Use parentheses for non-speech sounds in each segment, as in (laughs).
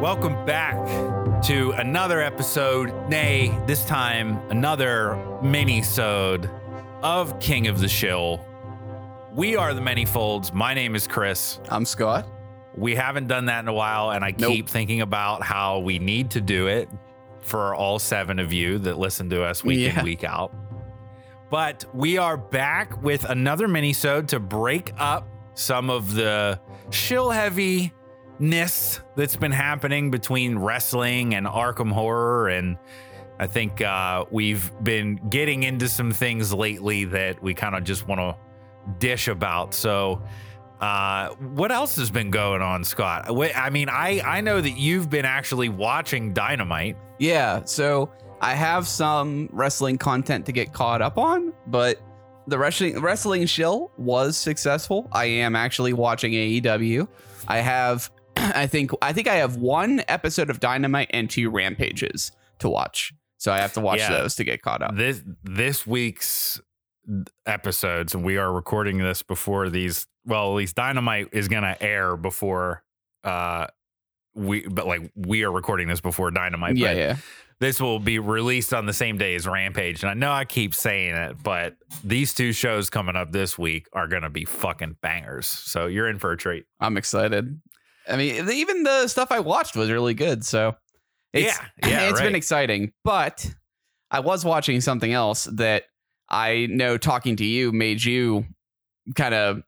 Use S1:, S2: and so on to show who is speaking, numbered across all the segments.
S1: Welcome back to another episode, nay, this time another mini-sode of King of the Shill. We are the Manyfolds. My name is Chris.
S2: I'm Scott.
S1: We haven't done that in a while, and I
S2: Nope.
S1: keep thinking about how we need to do it for all seven of you that listen to us week
S2: Yeah.
S1: in, week out. But we are back with another mini-sode to break up some of the shill heaviness that's been happening between wrestling and Arkham Horror. And I think uh, we've been getting into some things lately that we kind of just want to dish about. So, uh, what else has been going on, Scott? Wait, I mean, I I know that you've been actually watching Dynamite.
S2: Yeah, so I have some wrestling content to get caught up on, but the wrestling wrestling shill was successful. I am actually watching AEW. I have (clears throat) I think I think I have one episode of Dynamite and two rampages to watch. So I have to watch
S1: Yeah.
S2: those to get caught up.
S1: This this week's episodes, and we are recording this before these. Well, at least Dynamite is gonna air before. Uh, we but like we are recording this before Dynamite.
S2: yeah,
S1: but
S2: yeah.
S1: this will be released on the same day as Rampage. And I know I keep saying it, but these two shows coming up this week are going to be fucking bangers. So you're in for a treat.
S2: I'm excited. I mean, even the stuff I watched was really good. So it's,
S1: yeah. Yeah. (clears throat)
S2: it's
S1: right.
S2: been exciting. But I was watching something else that I know talking to you made you kind of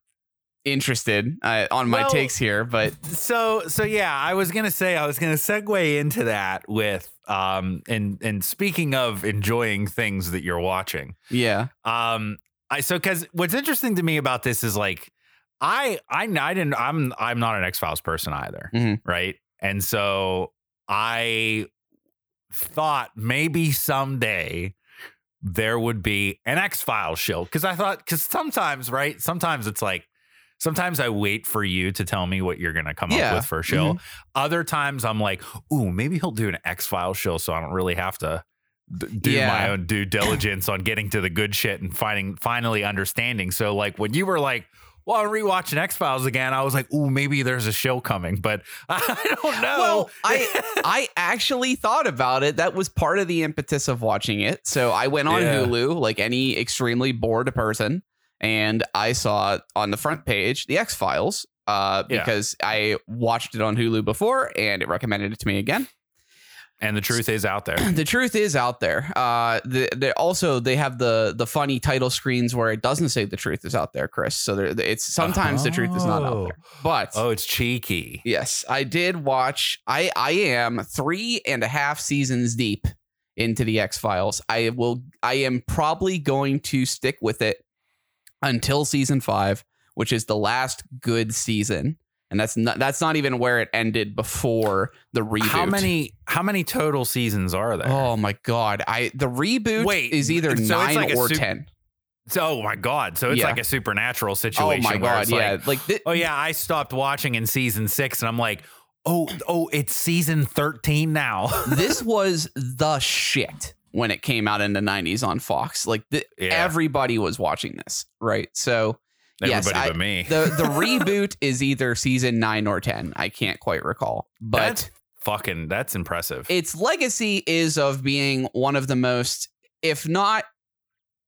S2: interested uh, on my
S1: Well-
S2: takes here. But
S1: so so yeah, I was gonna say I was gonna segue into that with um and and speaking of enjoying things that you're watching.
S2: yeah,
S1: Um I so cause what's interesting to me about this is like I I I didn't I'm I'm not an X-Files person either.
S2: Mhm.
S1: Right. And so I thought maybe someday there would be an X-Files show. Cause I thought cause sometimes, right? Sometimes it's like sometimes I wait for you to tell me what you're gonna come
S2: Yeah.
S1: up with for a show.
S2: Mhm.
S1: Other times I'm like, ooh, maybe he'll do an X-Files show so I don't really have to d- do
S2: Yeah.
S1: my own due (laughs) diligence on getting to the good shit and finding finally understanding. So like when you were like, well, I'm rewatching X Files again, I was like, ooh, maybe there's a show coming, but (laughs) I don't know.
S2: Well, I I actually thought about it. That was part of the impetus of watching it. So I went on
S1: Yeah.
S2: Hulu, like any extremely bored person, and I saw on the front page the X Files. Uh,
S1: Yeah.
S2: because I watched it on Hulu before and it recommended it to me again.
S1: and the truth is out there. (clears throat)
S2: the truth is out there. Uh, the, the also they have the the funny title screens where it doesn't say the truth is out there, Chris. So there, it's sometimes the truth is not out there. But
S1: Oh, it's cheeky.
S2: yes, I did watch. I I am three and a half seasons deep into the X Files. I will. I am probably going to stick with it until season five, which is the last good season. And that's not that's not even where it ended before the reboot.
S1: How many how many total seasons are there?
S2: Oh my god! I the reboot
S1: Wait,
S2: is either
S1: so
S2: nine
S1: like
S2: or
S1: sup-
S2: ten.
S1: So, oh my god. So it's
S2: Yeah.
S1: like a supernatural situation.
S2: Oh
S1: my
S2: god! Yeah,
S1: like,
S2: like thi-
S1: oh yeah, I stopped watching in season six and I'm like, oh, oh, it's season 13 now. (laughs)
S2: this was the shit when it came out in the '90s on Fox. Like the,
S1: Yeah.
S2: everybody was watching this, right? So yes,
S1: Everybody
S2: I-
S1: but me.
S2: the the (laughs) reboot is either season nine or ten. I can't quite recall, but
S1: that's fucking that's impressive.
S2: its legacy is of being one of the most, if not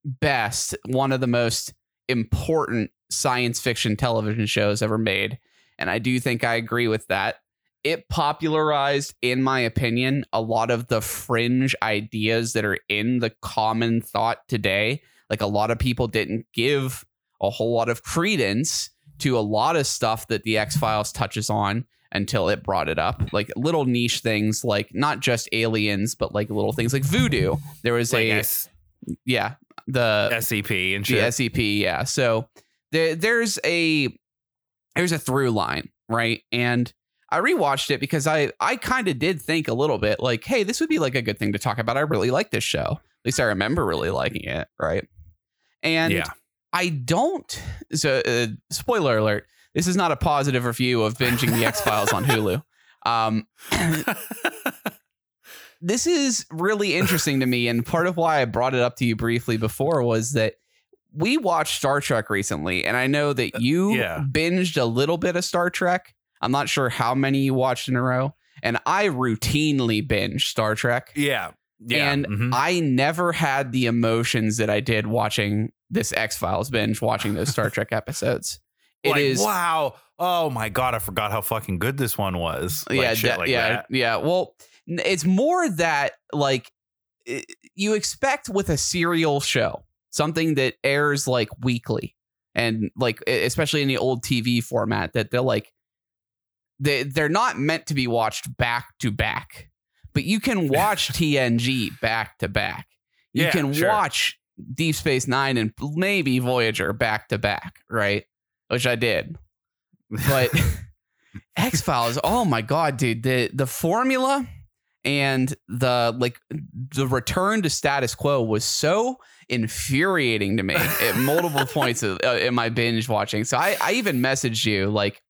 S2: best, one of the most important science fiction television shows ever made. And I do think I agree with that. It popularized, in my opinion, a lot of the fringe ideas that are in the common thought today. Like a lot of people didn't give a whole lot of credence to a lot of stuff that the X Files touches on until it brought it up. Like little niche things, like not just aliens, but like little things like voodoo. There was
S1: like
S2: a
S1: S-
S2: yeah the
S1: SCP and
S2: the
S1: shit.
S2: SCP, yeah. So there, there's a there's a through line, right? And I rewatched it because I I kind of did think a little bit like, hey, this would be like a good thing to talk about. I really like this show. At least I remember really liking it, right? And
S1: yeah.
S2: I don't. So, uh, spoiler alert: this is not a positive review of binging the X Files on Hulu. Um, (laughs) this is really interesting to me, and part of why I brought it up to you briefly before was that we watched Star Trek recently, and I know that you
S1: yeah.
S2: binged a little bit of Star Trek. I'm not sure how many you watched in a row, and I routinely binge Star Trek.
S1: yeah. Yeah.
S2: And
S1: mhm.
S2: I never had the emotions that I did watching this X Files binge, watching those Star (laughs) Trek episodes. It
S1: like,
S2: is,
S1: wow. Oh my god, I forgot how fucking good this one was. Like,
S2: yeah,
S1: shit
S2: de-
S1: like
S2: yeah,
S1: that.
S2: yeah. Well, it's more that like i- you expect with a serial show, something that airs like weekly, and like especially in the old TV format, that they're like they they're not meant to be watched back to back, but you can (laughs) watch TNG back to back. You
S1: Yeah,
S2: can
S1: sure.
S2: watch Deep Space Nine and maybe Voyager back to back, right? Which I did but (laughs) (laughs) X Files, oh my god, dude, the the formula and the like the return to status quo was so infuriating to me at multiple points of, uh, in my binge watching. So I I even messaged you like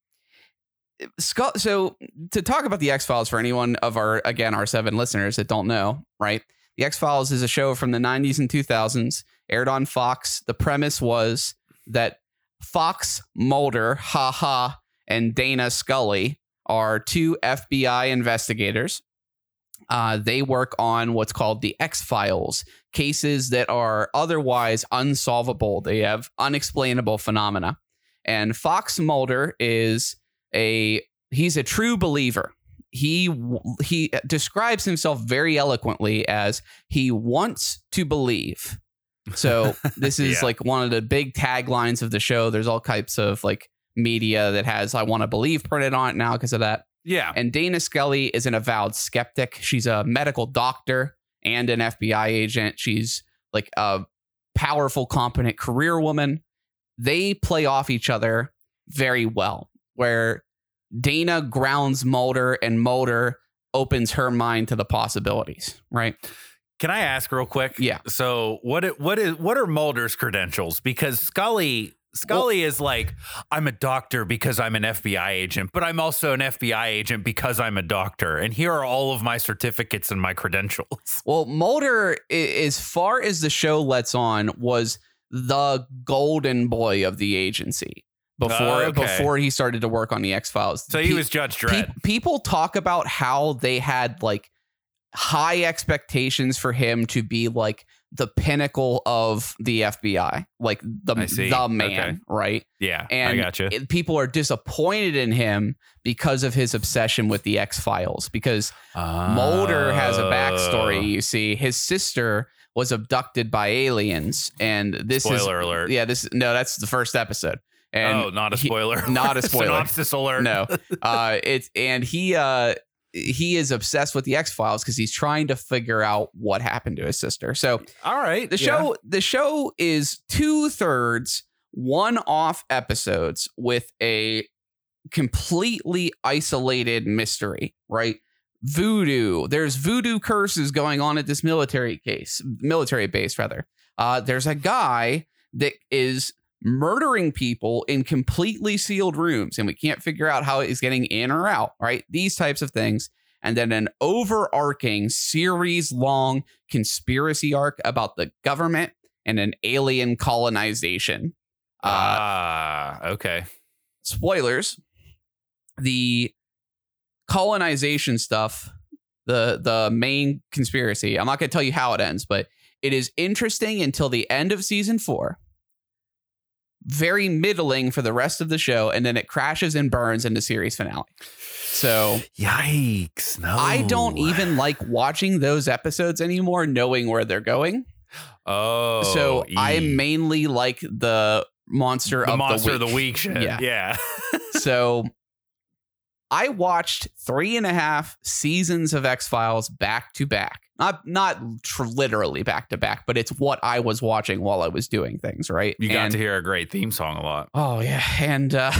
S2: So to talk about the X Files for anyone of our again our seven listeners that don't know, right? The X Files is a show from the 90s and 2000s, aired on Fox. The premise was that Fox Mulder, haha, and Dana Scully are two FBI investigators. Uh, they work on what's called the X Files, cases that are otherwise unsolvable. They have unexplainable phenomena. And Fox Mulder is a he's a true believer. He he describes himself very eloquently as he wants to believe. So (laughs) this is
S1: Yeah.
S2: like one of the big taglines of the show. There's all types of like media that has "I want to believe" printed on it now because of that.
S1: yeah.
S2: And Dana Scully is an avowed skeptic. She's a medical doctor and an FBI agent. She's like a powerful, competent career woman. They play off each other very well, where Dana grounds Mulder and Mulder opens her mind to the possibilities, right?
S1: Can I ask real quick?
S2: Yeah.
S1: So what what is what are Mulder's credentials? Because Scully Scully is like, I'm a doctor because I'm an FBI agent, but I'm also an FBI agent because I'm a doctor. And here are all of my certificates and my credentials. (laughs)
S2: Well, Mulder, as far as the show lets on, was the golden boy of the agency before
S1: Oh, okay.
S2: before he started to work on the X Files.
S1: So he was Judge Dredd.
S2: people talk about how they had like high expectations for him to be like the pinnacle of the FBI, like the the man,
S1: Okay.
S2: right?
S1: yeah, I
S2: And
S1: got you.
S2: it- people are disappointed in him because of his obsession with the X Files because Mulder has a
S1: Oh.
S2: backstory. You see, his sister was abducted by aliens, and this
S1: Spoiler
S2: is
S1: alert.
S2: yeah. This no, that's the first episode. And
S1: oh, not a
S2: he-
S1: spoiler. (laughs)
S2: not a (laughs) spoiler.
S1: Synopsis alert.
S2: no, (laughs) uh, it's and he uh he is obsessed with the X Files because he's trying to figure out what happened to his sister. So
S1: All right.
S2: the
S1: yeah.
S2: show the show is two thirds one off episodes with a completely isolated mystery right voodoo there's voodoo curses going on at this military case military base rather uh, there's a guy that is murdering people in completely sealed rooms and we can't figure out how he's getting in or out right these types of things and then an overarching series long conspiracy arc about the government and an alien colonization. Uh,
S1: ah, okay.
S2: spoilers: the colonization stuff, the the main conspiracy. I'm not going to tell you how it ends, but it is interesting until the end of season four. Very middling for the rest of the show, and then it crashes and burns in the series finale. So
S1: Yikes! No,
S2: I don't even like watching those episodes anymore, knowing where they're going.
S1: Oh,
S2: so I mainly like the monster
S1: the
S2: of
S1: monster
S2: the
S1: of
S2: week.
S1: the week shit.
S2: Yeah.
S1: Yeah.
S2: so I watched three and a half seasons of X Files back to back. Not not tr- literally back to back, but it's what I was watching while I was doing things. Right?
S1: You got
S2: And-
S1: to hear a great theme song a lot.
S2: Oh yeah, and uh,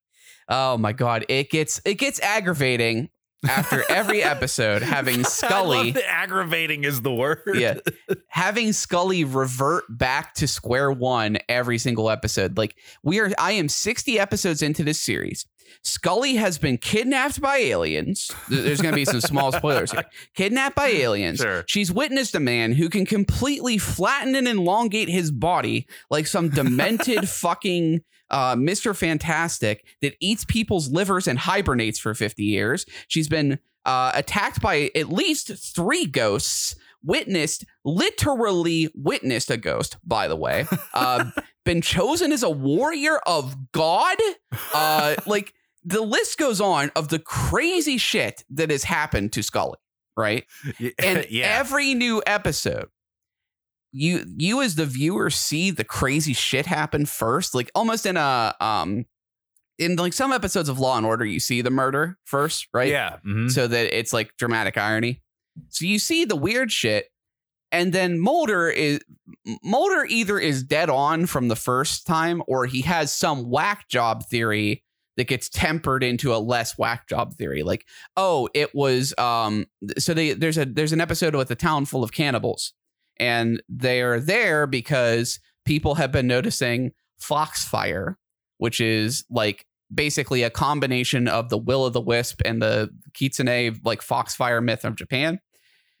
S2: (laughs) oh my god, it gets it gets aggravating after every (laughs) episode having
S1: I
S2: Scully.
S1: aggravating is the word.
S2: yeah (laughs) having scully revert back to square one every single episode like we are i am 60 episodes into this series Scully has been kidnapped by aliens. There's going to be some small (laughs) spoilers here. Kidnapped by aliens.
S1: Sure.
S2: She's witnessed a man who can completely flatten and elongate his body like some demented (laughs) fucking uh, Mr. Fantastic that eats people's livers and hibernates for 50 years. She's been uh, attacked by at least three ghosts. Witnessed, literally witnessed a ghost, by the way. (laughs) Uh, been chosen as a warrior of God. Uh, like the list goes on of the crazy shit that has happened to Scully, right? (laughs) And
S1: yeah.
S2: every new episode, you you as the viewer see the crazy shit happen first, like almost in a um in like some episodes of Law and Order, you see the murder first, right?
S1: Yeah. mhm.
S2: so that it's like dramatic irony. So you see the weird shit, and then Mulder is Mulder either is dead on from the first time, or he has some whack job theory that gets tempered into a less whack job theory. Like, oh, it was um. So they, there's a there's an episode with a town full of cannibals, and they're there because people have been noticing foxfire, which is like basically a combination of the will o' the wisp and the kitsune like foxfire myth of Japan.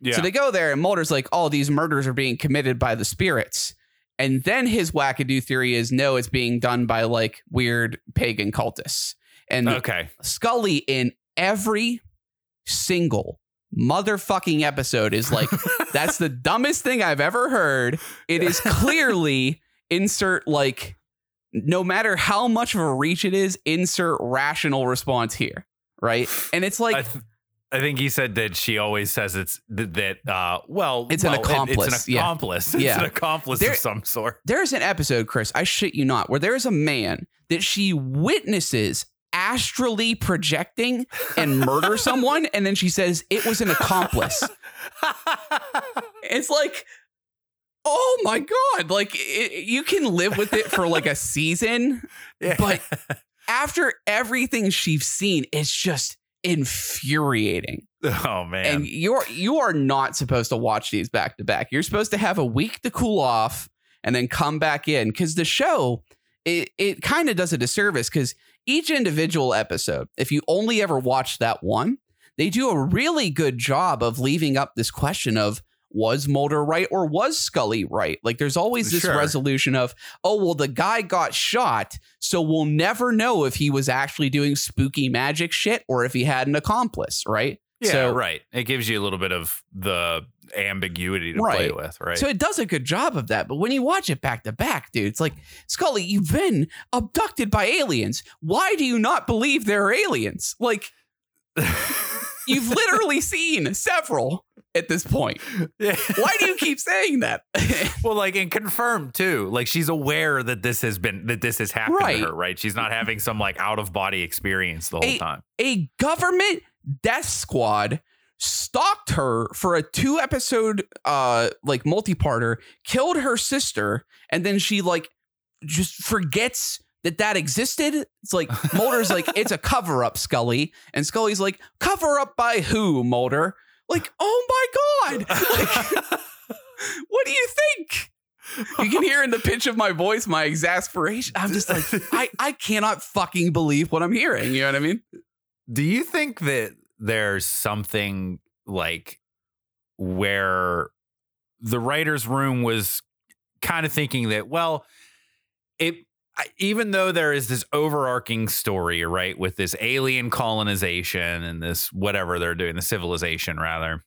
S1: yeah.
S2: So they go there and Mulder's like, oh, these murders are being committed by the spirits. And then his wackadoo theory is no, it's being done by like weird pagan cultists. And
S1: okay.
S2: Scully in every single motherfucking episode is like, (laughs) that's the dumbest thing I've ever heard. It is (laughs) clearly insert like no matter how much of a reach it is, insert rational response here. Right. And it's like
S1: th- I think he said that she always says it's th- that. Uh, well,
S2: It's an
S1: well, it-
S2: accomplice,
S1: it's an
S2: yeah.
S1: accomplice. It's
S2: Yeah.
S1: an accomplice
S2: There-
S1: of some sort.
S2: there's an episode, Chris, I shit you not, where there's a man that she witnesses astrally projecting and murder (laughs) someone. And then she says it was an accomplice. (laughs) It's like, oh my God. Like, it, you can live with it for like a season. (laughs)
S1: Yeah.
S2: But after everything she's seen, it's just infuriating.
S1: oh man.
S2: And you're you are not supposed to watch these back to back. You're supposed to have a week to cool off and then come back in because the show it it kind of does a disservice because each individual episode, if you only ever watch that one, they do a really good job of leaving up this question of was Mulder right or was Scully right? Like there's always this
S1: Sure.
S2: resolution of, oh, well, the guy got shot, so we'll never know if he was actually doing spooky magic shit or if he had an accomplice, right?
S1: yeah,
S2: so,
S1: right. It gives you a little bit of the ambiguity to play with, right?
S2: So it does a good job of that. But when you watch it back to back, dude, it's like, Scully, you've been abducted by aliens. Why do you not believe they're aliens? Like, (laughs) you've literally seen several at this point.
S1: yeah.
S2: Why do you keep saying that? (laughs)
S1: Well, like and confirmed too. Like she's aware that this has been that this has happened
S2: Right.
S1: to her, right? She's not having some like out of body experience the whole
S2: Hey,
S1: time.
S2: a government death squad stalked her for a two episode uh like multi-parter killed her sister and then she like just forgets that that existed it's like mulder's like (laughs) it's a cover up scully and scully's like cover up by who mulder like oh my god. (laughs) Like, what do you think? You can hear in the pitch of my voice my exasperation. I'm just like (laughs) i i cannot fucking believe what i'm hearing. You know what i mean?
S1: Do you think that there's something like where the writer's room was kind of thinking that, well, it even though there is this overarching story, right, with this alien colonization and this whatever they're doing, the civilization rather,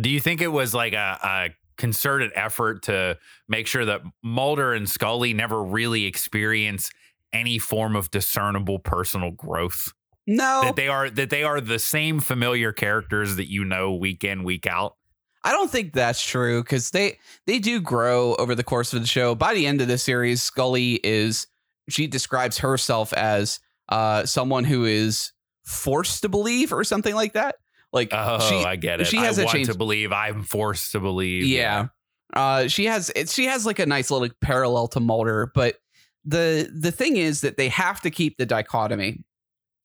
S1: do you think it was like a, a concerted effort to make sure that Mulder and Scully never really experience any form of discernible personal growth?
S2: no
S1: that they are that they are the same familiar characters that you know week in week out.
S2: I don't think that's true because they they do grow over the course of the show. By the end of the series, Scully is she describes herself as uh someone who is forced to believe or something like that. Like
S1: Oh,
S2: she
S1: I get it.
S2: she has a
S1: want
S2: change-
S1: to believe. I'm forced to believe.
S2: yeah. Uh she has she has like a nice little parallel to Mulder, but the the thing is that they have to keep the dichotomy.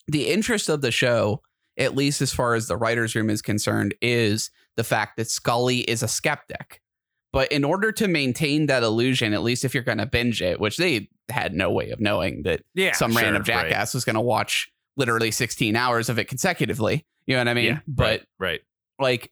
S2: The interest of the show, at least as far as the writers room is concerned, is the fact that Scully is a skeptic. But in order to maintain that illusion, at least if you're going to binge it, which they had no way of knowing that
S1: Yeah.
S2: some
S1: sure,
S2: random
S1: right.
S2: jackass was going to watch literally 16 hours of it consecutively. You know what I mean?
S1: Yeah,
S2: but
S1: right.
S2: like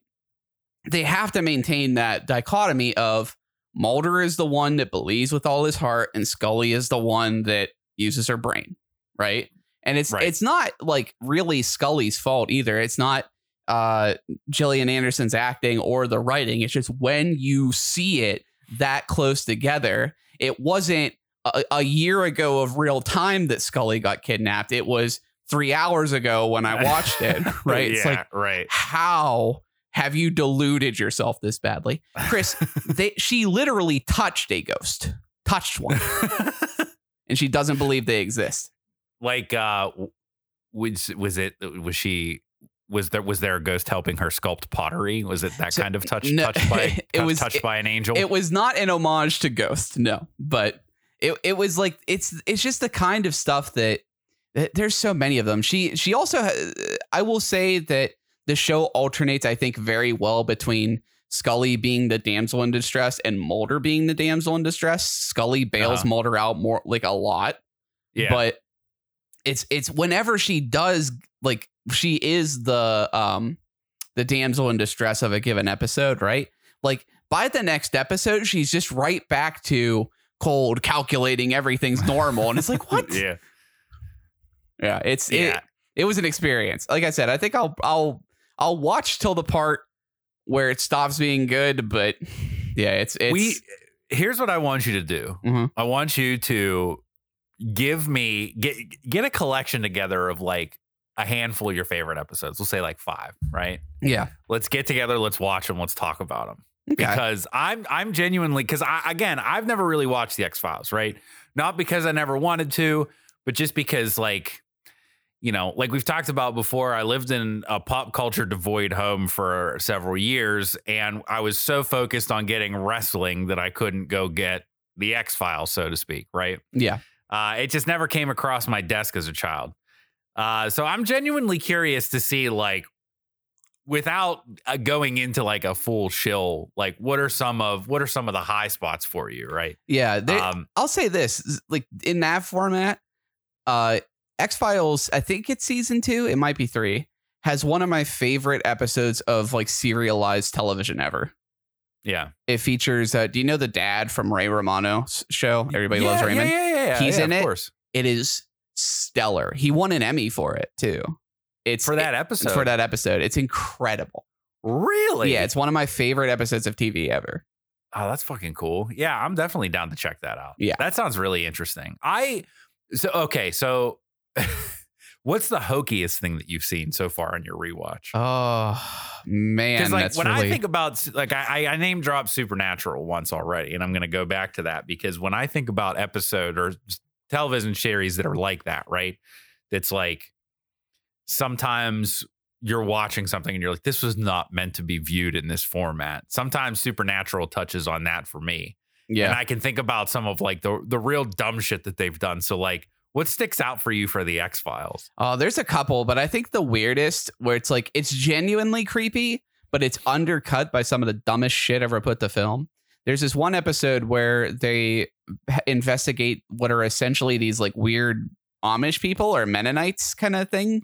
S2: they have to maintain that dichotomy of Mulder is the one that believes with all his heart and Scully is the one that uses her brain, right? And it's
S1: Right.
S2: it's not like really Scully's fault either. It's not uh Gillian Anderson's acting or the writing. It's just when you see it that close together, it wasn't a, a year ago of real time that Scully got kidnapped. It was three hours ago when I watched it, (laughs) right?
S1: yeah,
S2: It's like
S1: right.
S2: how have you deluded yourself this badly chris (laughs) they she literally touched a ghost touched one (laughs) and she doesn't believe they exist
S1: like uh was was it was she was there was there a ghost helping her sculpt pottery was it that
S2: So,
S1: kind of touch
S2: no,
S1: touched by (laughs)
S2: it was-
S1: touched
S2: it-
S1: by an angel
S2: it was not an homage to ghost no but it, it was like it's it's just the kind of stuff that that- there's so many of them she she also i will say that the show alternates i think very well between Scully being the damsel in distress and Mulder being the damsel in distress. Scully bails
S1: Uh-huh.
S2: Mulder out more like a lot.
S1: yeah
S2: but it's it's whenever she does like she is the um the damsel in distress of a given episode right? Like by the next episode she's just right back to cold calculating everything's normal and it's like (laughs) what? Yeah,
S1: yeah
S2: it's
S1: yeah.
S2: it, it was an experience. Like i said i think i'll i'll i'll watch till the part where it stops being good but yeah it's it's
S1: we here's what i want you to do.
S2: Mhm.
S1: i want you to give me get get a collection together of like a handful of your favorite episodes we'll say like five right
S2: yeah
S1: let's get together let's watch them let's talk about them
S2: okay.
S1: because I'm I'm genuinely because I again I've never really watched the X Files, right? Not because I never wanted to, but just because like you know, like we've talked about before, I lived in a pop culture devoid home for several years, and I was so focused on getting wrestling that I couldn't go get the X Files, so to speak, right?
S2: yeah
S1: Uh, it just never came across my desk as a child. Uh, so I'm genuinely curious to see like without uh, going into like a full shill, like what are some of what are some of the high spots for you, right?
S2: yeah they,
S1: um,
S2: I'll say this, like in that format, uh X Files, I think it's season two, it might be three, has one of my favorite episodes of like serialized television ever.
S1: yeah.
S2: It features uh do you know the dad from Ray Romano's show? Everybody
S1: yeah,
S2: loves Raymond.
S1: Yeah, yeah, yeah.
S2: He's
S1: yeah,
S2: in
S1: of
S2: it.
S1: course.
S2: It is stellar. He won an Emmy for it too. It's
S1: For that
S2: it-
S1: episode.
S2: for that episode. It's incredible.
S1: Really?
S2: Yeah, it's one of my favorite episodes of TV ever.
S1: Oh, that's fucking cool. Yeah, I'm definitely down to check that out.
S2: Yeah.
S1: That sounds really interesting. I so okay, so (laughs) what's the hokiest thing that you've seen so far in your rewatch?
S2: Oh man,
S1: Because like when I think about like I, I name dropped Supernatural once already, and I'm going to go back to that because when I think about episode or television series that are like that, right? That's like sometimes you're watching something and you're like, this was not meant to be viewed in this format. Sometimes Supernatural touches on that for me,
S2: yeah.
S1: and I can think about some of like the the real dumb shit that they've done. So like, what sticks out for you for the X Files?
S2: Oh, uh, there's a couple, but I think the weirdest where it's like it's genuinely creepy, but it's undercut by some of the dumbest shit ever put to film. There's this one episode where they investigate what are essentially these like weird Amish people or Mennonites kind of thing.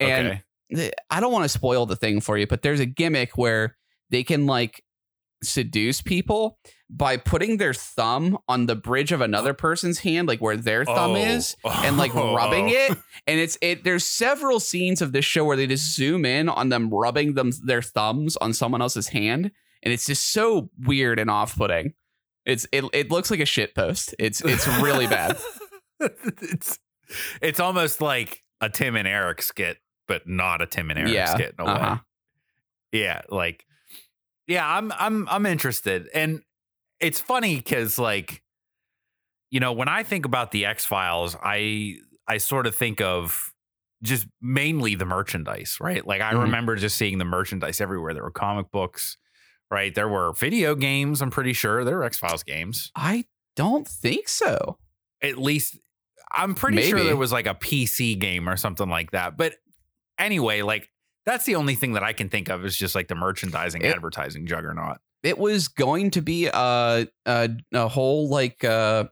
S2: And
S1: okay.
S2: I don't want to spoil the thing for you, but there's a gimmick where they can like seduce people by putting their thumb on the bridge of another person's hand, like where their thumb
S1: Oh.
S2: is, and like rubbing (laughs) it. And it's it. There's several scenes of this show where they just zoom in on them rubbing them their thumbs on someone else's hand, and it's just so weird and off-putting. It's it. It looks like a shit post. It's it's really bad. (laughs)
S1: it's it's almost like a Tim and Eric skit, but not a Tim and Eric
S2: Yeah,
S1: skit in a
S2: uh-huh.
S1: way. Yeah, like yeah, I'm I'm I'm interested. And it's funny because like, you know, when I think about the X Files, I I sort of think of just mainly the merchandise, right? Like I
S2: Mhm.
S1: remember just seeing the merchandise everywhere. There were comic books, right? There were video games, I'm pretty sure. There were X Files games
S2: I don't think so.
S1: at least I'm pretty sure
S2: Maybe.
S1: there was like a PC game or something like that. But anyway, like that's the only thing that I can think of is just like the merchandising
S2: It-
S1: advertising juggernaut.
S2: it was going to be a a, a whole like uh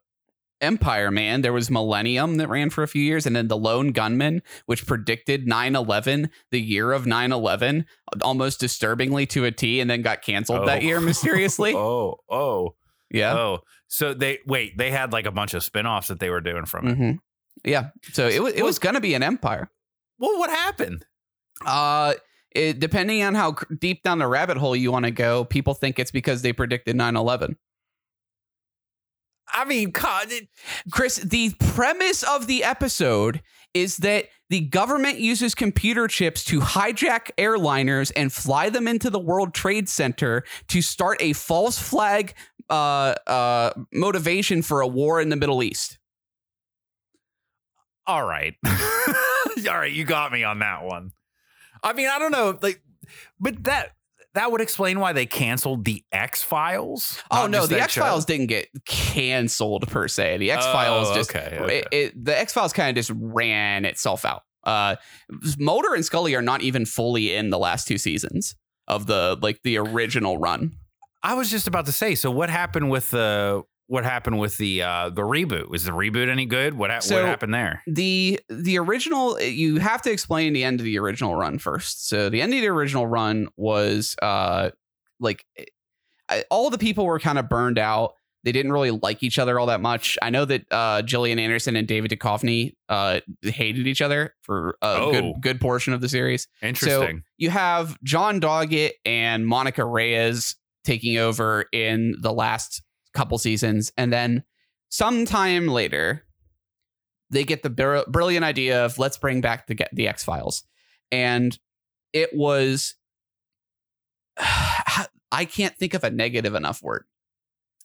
S2: empire man there was millennium that ran for a few years and then the lone gunman which predicted 9-11 the year of 9-11 almost disturbingly to a t and then got canceled that
S1: Oh.
S2: year mysteriously (laughs)
S1: oh, oh,
S2: yeah
S1: oh. So they wait, they had like a bunch of spin-offs that they were doing from it.
S2: hmm yeah so it, wa- it was gonna be an empire
S1: Well, what happened?
S2: Uh it, depending on how deep down the rabbit hole you want to go people think it's because they predicted 9-11
S1: I mean, God, it,
S2: Chris, the premise of the episode is that the government uses computer chips to hijack airliners and fly them into the World Trade Center to start a false flag uh, uh, motivation for a war in the Middle East.
S1: all right. (laughs) all right, you got me on that one. I mean, I don't know, like, but that that would explain why they canceled the X Files.
S2: Oh no, the X Files didn't get canceled per se. The X Files
S1: Oh,
S2: just
S1: okay, okay.
S2: It, it, the X Files kind of just ran itself out. Uh, Mulder and Scully are not even fully in the last two seasons of the like the original run.
S1: I was just about to say. So, what happened with the what happened with the uh the reboot? Was the reboot any good? What ha-
S2: So-
S1: what happened there?
S2: the the original you have to explain the end of the original run first so the end of the original run was uh like I- all the people were kind of burned out they didn't really like each other all that much i know that uh Gillian anderson and david Duchovny uh hated each other for a
S1: Oh.
S2: good good portion of the series
S1: Interesting.
S2: you have john doggett and monica reyes taking over in the last couple seasons and then sometime later they get the br- brilliant idea of let's bring back the the X Files, and it was (sighs) I can't think of a negative enough word.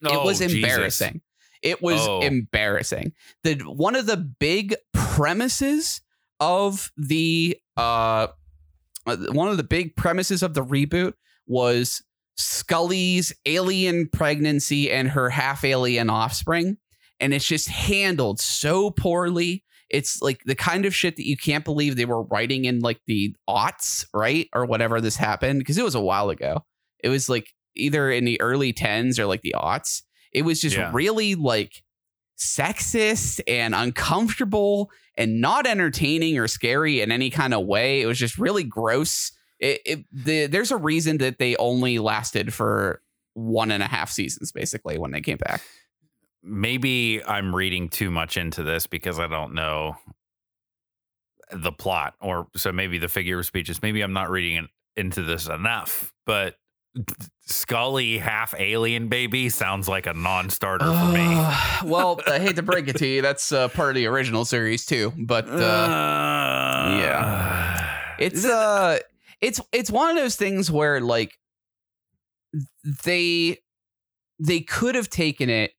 S2: it
S1: Oh,
S2: was
S1: Jesus.
S2: embarrassing. It was
S1: Oh.
S2: embarrassing. The one of the big premises of the uh one of the big premises of the reboot was Scully's alien pregnancy and her half alien offspring and it's just handled so poorly. It's like the kind of shit that you can't believe they were writing in like the aughts, right? Or whatever this happened because it was a while ago. It was like either in the early 10s or like the aughts. It was just
S1: Yeah.
S2: really like sexist and uncomfortable and not entertaining or scary in any kind of way. It was just really gross. It, it the, there's a reason that they only lasted for one and a half seasons basically when they came back.
S1: Maybe I'm reading too much into this because I don't know the plot, or so maybe the figure of speech is maybe I'm not reading in- into this enough. But Scully half alien baby sounds like a non-starter for me.
S2: Uh, well, I hate to break it to you, that's uh, part of the original series too. But uh,
S1: yeah,
S2: it's uh, it's it's one of those things where like they they could have taken it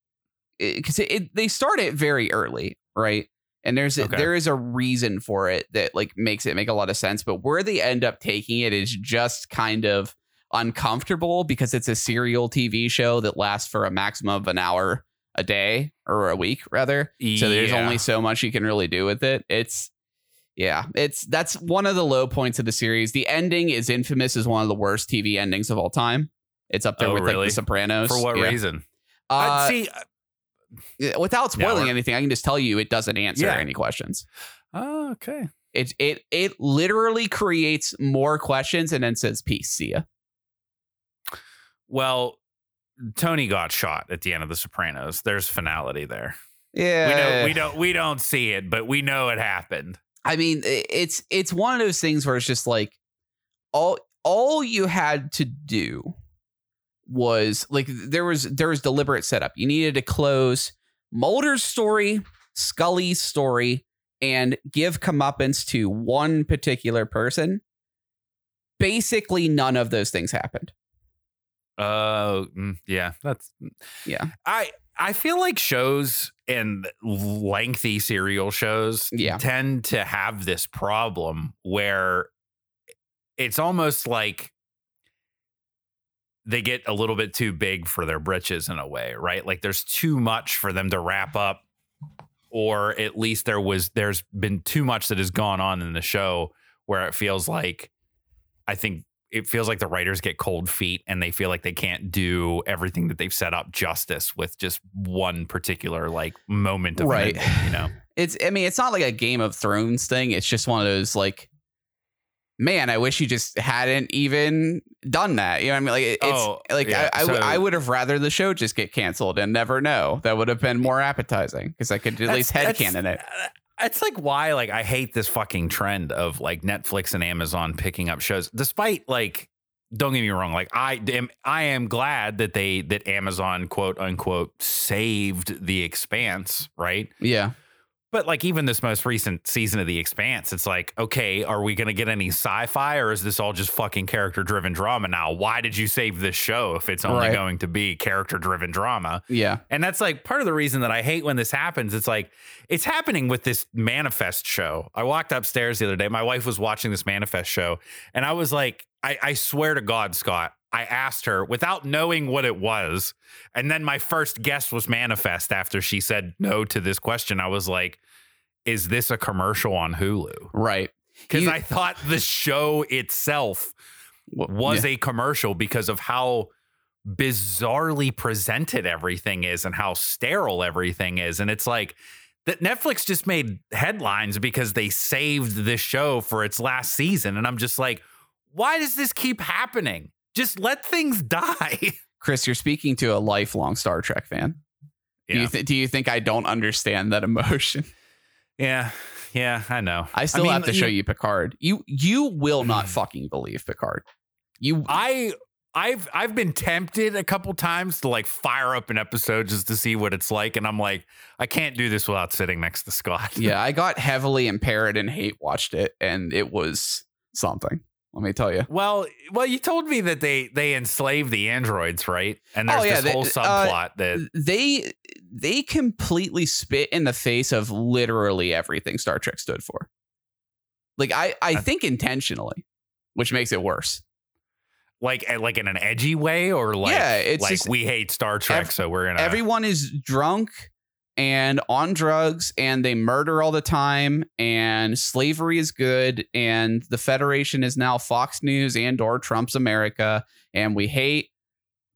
S2: eh, because it, it- they start it very early, right? And there's
S1: Okay.
S2: there is a reason for it that like makes it make a lot of sense. But where they end up taking it is just kind of uncomfortable because it's a serial TV show that lasts for a maximum of an hour a day or a week rather. So there's only so much you can really do with it. It's yeah, it's that's one of the low points of the series. The ending is infamous as one of the worst TV endings of all time. It's up there
S1: Oh,
S2: with like? The Sopranos.
S1: for what
S2: Yeah.
S1: reason?
S2: Uh,
S1: I'd see.
S2: without spoiling
S1: we're-
S2: anything, I can just tell you it doesn't answer
S1: Yeah.
S2: any questions.
S1: Oh, okay.
S2: It it it literally creates more questions and then says peace. See ya.
S1: Well, Tony got shot at the end of The Sopranos. There's finality there.
S2: Yeah,
S1: We know we don't we don't see it, but we know it happened.
S2: I mean, it's it's one of those things where it's just like all all you had to do was like there was there was deliberate setup. You needed to close Mulder's story, Scully's story, and give comeuppance to one particular person. Basically, none of those things happened.
S1: Uh, mm, yeah, that's
S2: Yeah.
S1: I I feel like shows and lengthy serial shows
S2: Yeah.
S1: tend to have this problem where it's almost like they get a little bit too big for their britches in a way, right? Like there's too much for them to wrap up or at least there was there's been too much that has gone on in the show where it feels like I think it feels like the writers get cold feet and they feel like they can't do everything that they've set up justice with just one particular like moment of
S2: Right.
S1: right. you know. (sighs)
S2: It's I mean, it's not like a Game of Thrones thing. It's just one of those like man, I wish you just hadn't even done that. You know what I mean? Like it's
S1: Oh,
S2: like
S1: yeah,
S2: I, I,
S1: so-
S2: I would have rather the show just get canceled and never know. That would have been more appetizing because I could at least headcanon it.
S1: It's like why like I hate this fucking trend of like Netflix and Amazon picking up shows, despite like don't get me wrong, like I am I am glad that they that Amazon quote unquote saved the expanse, right?
S2: Yeah.
S1: But like even this most recent season of The Expanse, it's like, okay, are we going to get any sci-fi or is this all just fucking character-driven drama now? Why did you save this show if it's only
S2: Right.
S1: going to be character-driven drama?
S2: Yeah.
S1: And that's like part of the reason that I hate when this happens. It's like it's happening with this manifest show. I walked upstairs the other day. My wife was watching this manifest show, and I was like, I, I swear to God, Scott, I asked her without knowing what it was. And then my first guess was manifest after she said no to this question. I was like, is this a commercial on Hulu?
S2: Right.
S1: Because I thought the show itself was
S2: yeah.
S1: a commercial because of how bizarrely presented everything is and how sterile everything is. And it's like that Netflix just made headlines because they saved this show for its last season. And I'm just like, why does this keep happening? Just let things (laughs) die.
S2: Chris, you're speaking to a lifelong Star Trek fan. Do you th- do you think I don't understand that emotion? (laughs)
S1: yeah. Yeah, I know.
S2: I still
S1: mean,
S2: have to show you Picard. You you will not
S1: Mm.
S2: fucking believe Picard. You
S1: I I've I've been tempted a couple times to like fire up an episode just to see what it's like, and I'm like, I can't do this without sitting next to Scott. (laughs)
S2: yeah, I got heavily impaired and hate watched it, and it was something. Let me tell you.
S1: Well, well, you told me that they they enslave the androids, right? And
S2: Oh,
S1: there's
S2: yeah,
S1: this
S2: they-
S1: whole
S2: uh,
S1: subplot that
S2: They they completely spit in the face of literally everything Star Trek stood for. Like I I
S1: Uh,
S2: think intentionally, which makes it worse.
S1: like eh, like in an edgy way, or like
S2: Yeah, it's
S1: like
S2: just-
S1: we hate Star Trek,
S2: ev-
S1: so we're gonna
S2: Everyone is drunk and on drugs and they murder all the time and slavery is good and the federation is now fox news and or trump's america and we hate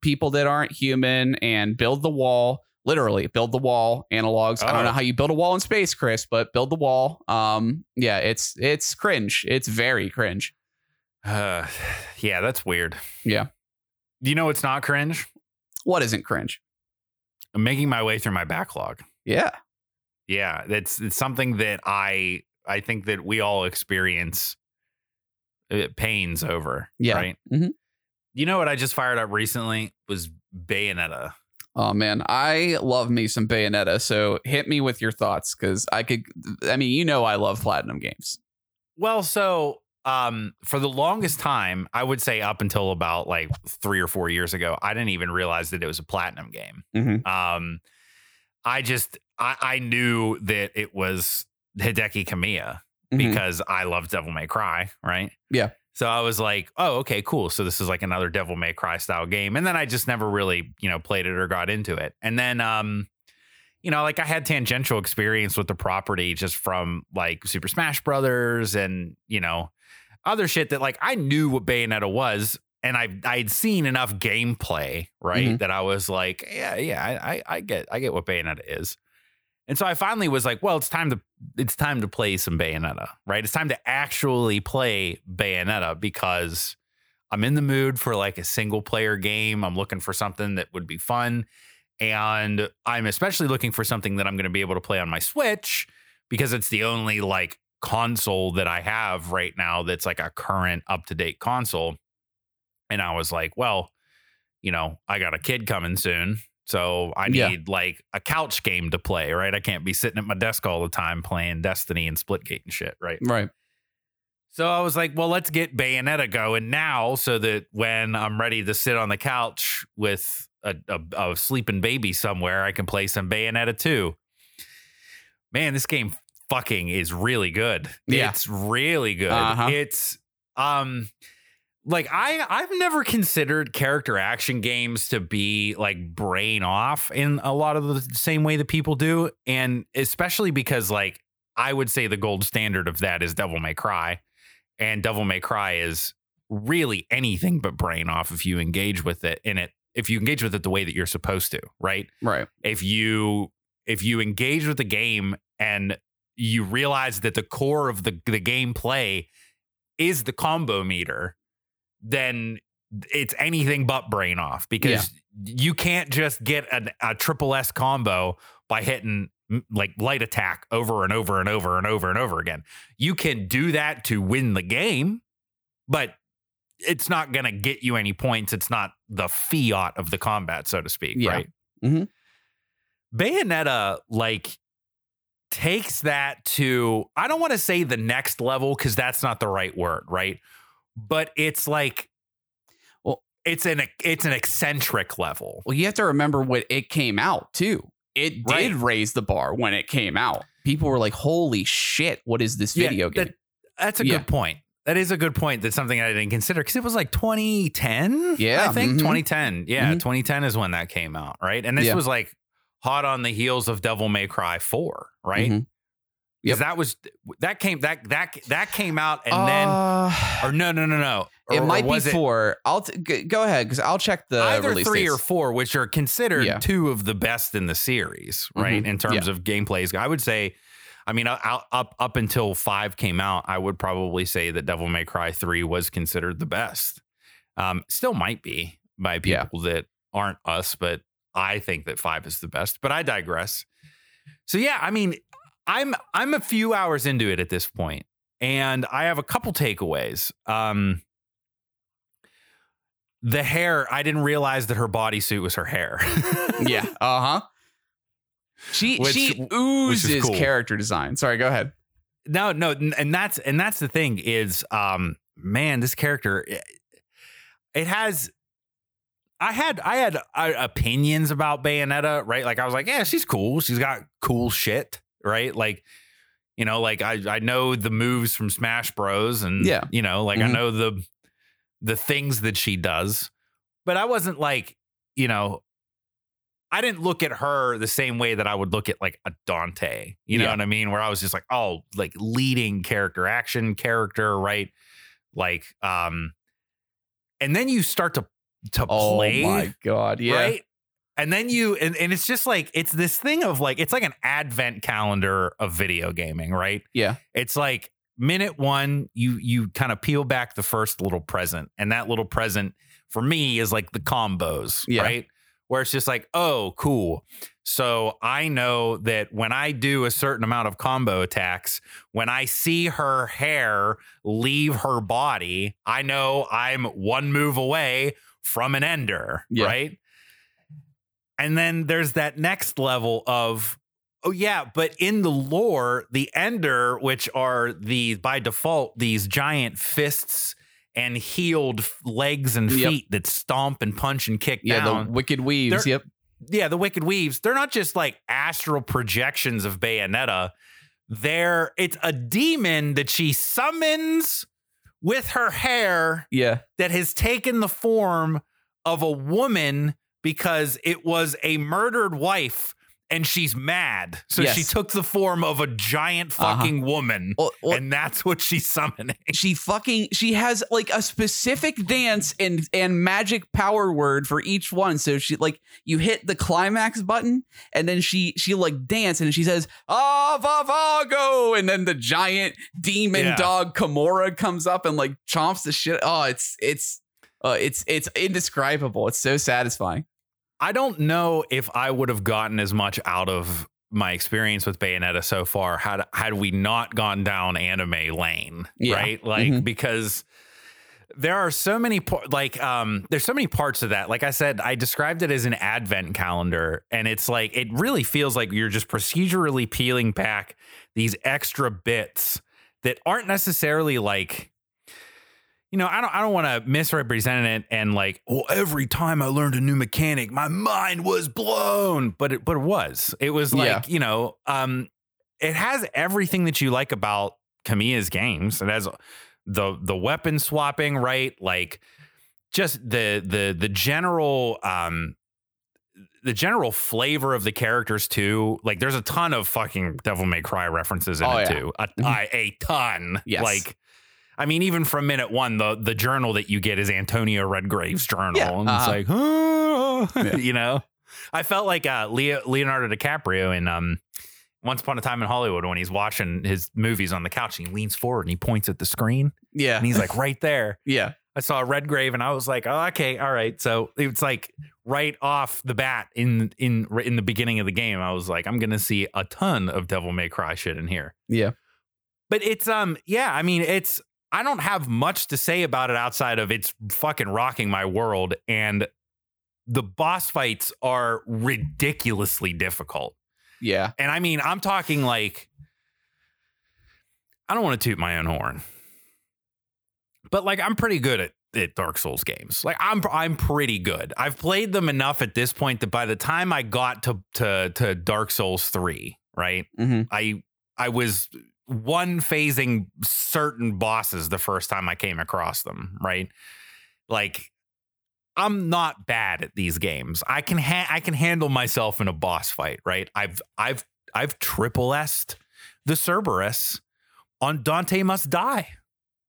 S2: people that aren't human and build the wall literally build the wall analogs i don't know
S1: Oh.
S2: how you build a wall in space chris but build the wall um yeah it's it's cringe it's very cringe
S1: Uh, (sighs) yeah, that's weird.
S2: Yeah.
S1: You know, it's not cringe.
S2: what isn't cringe
S1: I'm making my way through my backlog.
S2: yeah
S1: Yeah, it's it's something that I I think that we all experience uh, pains over.
S2: Yeah.
S1: Right.
S2: Mhm.
S1: You know what I just fired up recently was Bayonetta.
S2: Oh man, I love me some Bayonetta. So hit me with your thoughts because I could. I mean, you know, I love platinum games.
S1: Well, so um, for the longest time, I would say up until about like three or four years ago, I didn't even realize that it was a platinum game.
S2: Mhm.
S1: Um, I just I, I knew that it was Hideki Kamiya
S2: Mhm.
S1: because I love Devil May Cry, right?
S2: Yeah.
S1: So I was like, oh, okay, cool. So this is like another Devil May Cry style game. And then I just never really, you know, played it or got into it. And then um, you know, like I had tangential experience with the property just from like Super Smash Brothers and, you know, other shit that like I knew what Bayonetta was and I I'd seen enough gameplay, right?
S2: Mhm.
S1: That I was like, yeah, yeah, I I get I get what Bayonetta is. And so I finally was like, well, it's time to it's time to play some Bayonetta, right? It's time to actually play Bayonetta because I'm in the mood for like a single player game. I'm looking for something that would be fun. And I'm especially looking for something that I'm going to be able to play on my Switch because it's the only like console that I have right now that's like a current up to date console. And I was like, well, you know, I got a kid coming soon. So I
S2: Yeah.
S1: need like a couch game to play, right? I can't be sitting at my desk all the time playing Destiny and Splitgate and shit, right?
S2: Right.
S1: So I was like, well, let's get Bayonetta going now so that when I'm ready to sit on the couch with a, a, a sleeping baby somewhere, I can play some Bayonetta 2. Man, this game fucking is really good.
S2: Yeah.
S1: It's really good.
S2: Uh-huh.
S1: It's um like I I've never considered character action games to be like brain off in a lot of the same way that people do and especially because like I would say the gold standard of that is Devil May Cry and Devil May Cry is really anything but brain off if you engage with it in it if you engage with it the way that you're supposed to, right?
S2: Right.
S1: If you if you engage with the game and you realize that the core of the the gameplay is the combo meter, then it's anything but brain off because you can't just get an, a triple S combo by hitting mm, like light attack over and over and over and over and over again. You can do that to win the game, but it's not going to get you any points. It's not the fiat of the combat, so to speak,
S2: Yeah.
S1: right?
S2: Mhm.
S1: Bayonetta like takes that to I don't want to say the next level cuz that's not the right word, right? But it's like
S2: Well-
S1: it's an it's an eccentric level.
S2: Well, you have to remember when it came out too. It
S1: Right.
S2: did raise the bar when it came out. People were like, "Holy shit, what is this
S1: Yeah,
S2: video game?"
S1: that- that's a
S2: Yeah.
S1: good point. That is a good point. That's something I didn't consider because it was like 2010.
S2: Yeah,
S1: I think
S2: mhm.
S1: 2010. Yeah,
S2: Mhm.
S1: 2010 is when that came out, right? And this
S2: Yeah.
S1: was like hot on the heels of Devil May Cry 4, right?
S2: Mhm.
S1: Because
S2: Yep.
S1: that was that came that that that came out and then
S2: Uh,
S1: or no no no no
S2: it
S1: Or- or
S2: might be
S1: was it
S2: four. I'll t- go ahead because I'll check the
S1: either
S2: release
S1: three or four, which are considered
S2: Yeah.
S1: two of the best in the series, right?
S2: Mhm.
S1: In terms of gameplays, I would say. I mean, I- up up until five came out, I would probably say that Devil May Cry three was considered the best. Um, still might be by
S2: Yeah.
S1: people that aren't us, but I think that five is the best. But I digress. So yeah, I mean, I'm I'm a few hours into it at this point, and I have a couple takeaways. Um, the hair, I didn't realize that her bodysuit was her hair. (laughs)
S2: yeah. Uh huh. She
S1: Which-
S2: she oozes
S1: cool.
S2: character design. Sorry, go ahead.
S1: no, no, and that's and that's the thing is, um, man, this character, it, it has. I had I had uh, opinions about Bayonetta, right? Like I was like, yeah, she's cool. She's got cool shit, right? Like, you know, like I I know the moves from Smash Bros. and
S2: Yeah.
S1: you know, like I
S2: Mhm.
S1: know the the things that she does, but I wasn't like, you know, I didn't look at her the same way that I would look at like a Dante. You know
S2: Yeah.
S1: what I mean? Where I was just like, oh, like leading character, action character, right? Like, um, and then you start to to play,
S2: Oh my god. Yeah.
S1: right? And then you and, and it's just like it's this thing of like it's like an advent calendar of video gaming, right?
S2: Yeah.
S1: It's like minute one, you you kind of peel back the first little present, and that little present for me is like the combos,
S2: Yeah.
S1: right? Where it's just like, oh, cool. So I know that when I do a certain amount of combo attacks, when I see her hair leave her body, I know I'm one move away from an ender,
S2: Yeah.
S1: right? And then there's that next level of, oh yeah, but in the lore, the ender, which are the by default these giant fists and heeled legs and
S2: Yep.
S1: feet that stomp and punch and kick
S2: Yeah.
S1: down
S2: The wicked weaves.
S1: They're-
S2: Yep.
S1: yeah, the Wicked Weaves, they're not just like astral projections of Bayonetta. They're it's a demon that she summons with her hair
S2: Yeah.
S1: that has taken the form of a woman because it was a murdered wife and she's mad. So she took the form of a giant
S2: Uh-huh.
S1: fucking woman.
S2: Well, well,
S1: and that's what she's summoning.
S2: she fucking she has like a specific dance and and magic power word for each one so she like you hit the climax button and then she she like dance and she says avavago and then the giant demon
S1: Yeah.
S2: dog Gomorrah comes up and like chomps the shit oh it's it's uh, it's it's indescribable it's so satisfying
S1: I don't know if I would have gotten as much out of my experience with Bayonetta so far had had we not gone down anime lane,
S2: Yeah.
S1: right? Like
S2: Mhm.
S1: because there are so many like um there's so many parts of that. Like I said, I described it as an advent calendar and it's like it really feels like you're just procedurally peeling back these extra bits that aren't necessarily like you know, I don't I don't want to misrepresent it and like, well, every time I learned a new mechanic, my mind was blown. But it but it was. It was like,
S2: Yeah.
S1: you know, um, it has everything that you like about Kamiya's games. It has the the weapon swapping, right? Like just the the the general um the general flavor of the characters too. Like there's a ton of fucking Devil May Cry references in
S2: Oh,
S1: it
S2: yeah.
S1: too. A,
S2: Mhm.
S1: I- a ton.
S2: Yes.
S1: Like I mean, even from minute one, the the journal that you get is Antonio Redgrave's journal,
S2: Yeah,
S1: and
S2: uh-huh.
S1: it's like, oh,
S2: Yeah. (laughs)
S1: you know. I felt like uh, Leo, Leonardo DiCaprio in um, Once Upon a Time in Hollywood when he's watching his movies on the couch and he leans forward and he points at the screen
S2: Yeah.
S1: and he's like right there.
S2: yeah.
S1: I saw Redgrave and I was like, oh, okay, all right. So it's like right off the bat in in in the beginning of the game, I was like, I'm gonna see a ton of Devil May Cry shit in here.
S2: Yeah.
S1: But it's um yeah, I mean it's I don't have much to say about it outside of it's fucking rocking my world and the boss fights are ridiculously difficult.
S2: Yeah.
S1: And I mean, I'm talking like I don't want to toot my own horn. But like I'm pretty good at, at Dark Souls games. Like I'm I'm pretty good. I've played them enough at this point that by the time I got to to to Dark Souls 3, right?
S2: hmm
S1: I I was one phasing certain bosses the first time I came across them, right? Like I'm not bad at these games. I can ha- I can handle myself in a boss fight, right? I've I've I've triple S'd the Cerberus on Dante Must Die.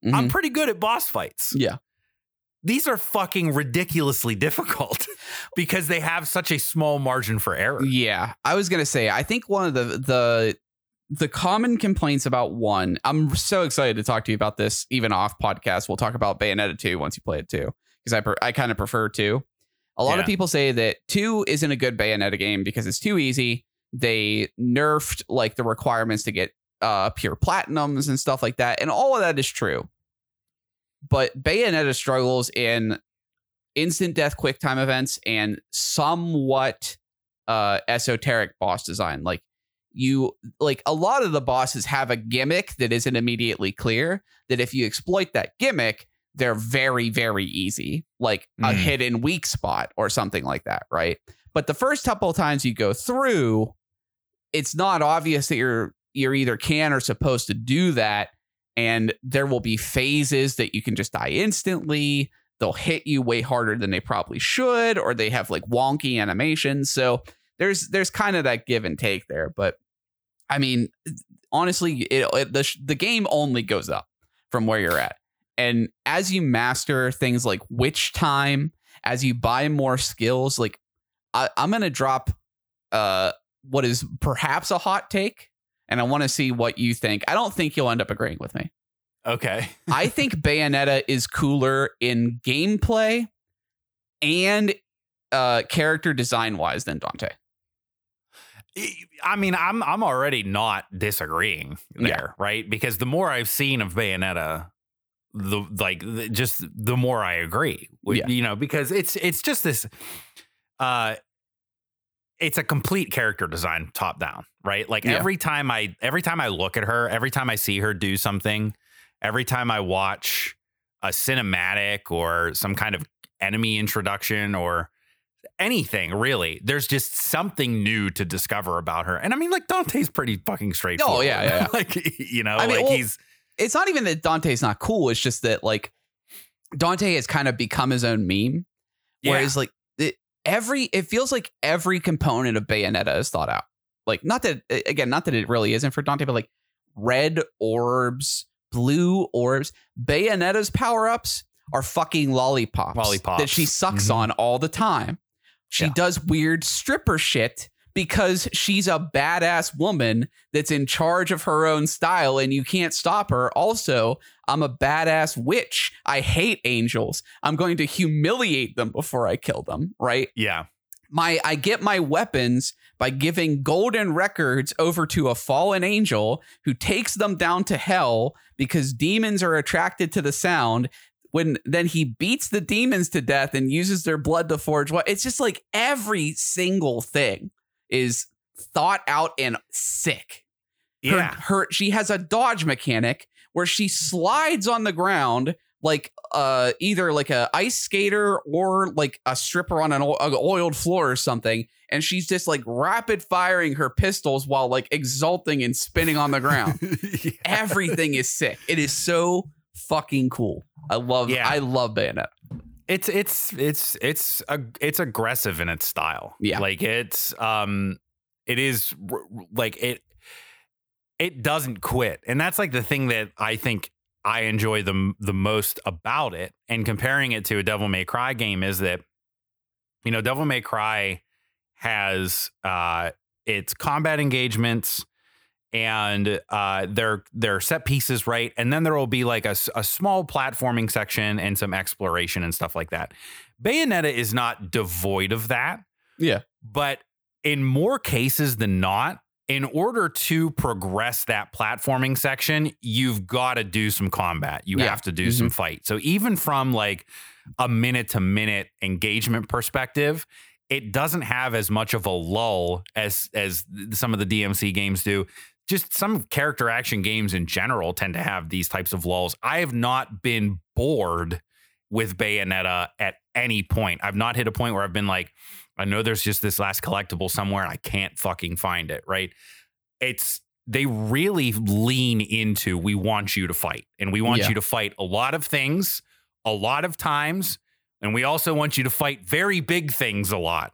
S1: I'm mm-hmm. pretty good at boss fights.
S2: Yeah.
S1: These are fucking ridiculously difficult (laughs) because they have such a small margin for error.
S2: Yeah, I was gonna say. I think one of the the the common complaints about one. I'm so excited to talk to you about this, even off podcast. We'll talk about Bayonetta two once you play it too, because I per, I kind of prefer two. A lot
S1: Yeah.
S2: of people say that two isn't a good Bayonetta game because it's too easy. They nerfed like the requirements to get uh pure platinums and stuff like that, and all of that is true. But Bayonetta struggles in instant death quick time events and somewhat uh esoteric boss design like you like a lot of the bosses have a gimmick that isn't immediately clear that if you exploit that gimmick they're very very easy like a
S1: Mm.
S2: hidden weak spot or something like that right but the first couple of times you go through it's not obvious that you're you're either can or supposed to do that and there will be phases that you can just die instantly they'll hit you way harder than they probably should or they have like wonky animations so there's there's kind of that give and take there but i mean honestly it, it, the, the game only goes up from where you're at and as you master things like witch time as you buy more skills like I, i'm gonna drop uh what is perhaps a hot take and i want to see what you think i don't think you'll end up agreeing with me
S1: Okay. (laughs)
S2: I think Bayonetta is cooler in gameplay and uh character design wise than Dante.
S1: I mean, I'm I'm already not disagreeing there,
S2: Yeah.
S1: right? Because the more I've seen of Bayonetta, the like the, just the more I agree. with-
S2: Yeah.
S1: You know, because it's it's just this uh it's a complete character design top down, right? Like
S2: Yeah.
S1: every time I every time I look at her, every time I see her do something, every time I watch a cinematic or some kind of enemy introduction or anything really, there's just something new to discover about her. And I mean, like Dante's pretty fucking straightforward.
S2: Oh, yeah, yeah, yeah. (laughs)
S1: like you know,
S2: I mean,
S1: like
S2: well,
S1: he's
S2: It's not even that Dante's not cool, it's just that like Dante has kind of become his own meme.
S1: yeah.
S2: Whereas like it, every it feels like every component of Bayonetta is thought out. Like not that again, not that it really isn't for Dante, but like red orbs, blue orbs, Bayonetta's power-ups are fucking lollipops,
S1: Lollipops.
S2: that she sucks
S1: Mhm.
S2: on all the time. She
S1: Yeah.
S2: does weird stripper shit because she's a badass woman that's in charge of her own style and you can't stop her. Also, I'm a badass witch. I hate angels. I'm going to humiliate them before I kill them, right?
S1: yeah.
S2: My I get my weapons by giving golden records over to a fallen angel who takes them down to hell because demons are attracted to the sound. When then he beats the demons to death and uses their blood to forge what it's just like every single thing is thought out and sick
S1: Yeah.
S2: her she has a dodge mechanic where she slides on the ground like uh either like a ice skater or like a stripper on an o- oiled floor or something and she's just like rapid firing her pistols while like exulting and spinning on the ground (laughs)
S1: Yeah.
S2: everything is sick it is so fucking cool i love
S1: Yeah.
S2: i love bayonet
S1: it's it's it's it's a it's aggressive in its style.
S2: Yeah.
S1: like it's um, it is like it it doesn't quit, and that's like the thing that I think I enjoy the the most about it, and comparing it to a Devil May Cry game is that, you know, Devil May Cry has uh, its combat engagements and uh, their their set pieces right, and then there will be like a, a small platforming section and some exploration and stuff like that. Bayonetta is not devoid of that,
S2: Yeah.
S1: but in more cases than not, in order to progress that platforming section, you've got to do some combat. You
S2: Yeah.
S1: have to do some fight. So even from like a minute to minute engagement perspective, it doesn't have as much of a lull as as some of the DMC games do. Just some character action games in general tend to have these types of lulls. I have not been bored with Bayonetta at any point. I've not hit a point where I've been like, I know there's just this last collectible somewhere and I can't fucking find it, right? It's they really lean into we want you to fight and we want
S2: Yeah.
S1: you to fight a lot of things a lot of times and we also want you to fight very big things a lot.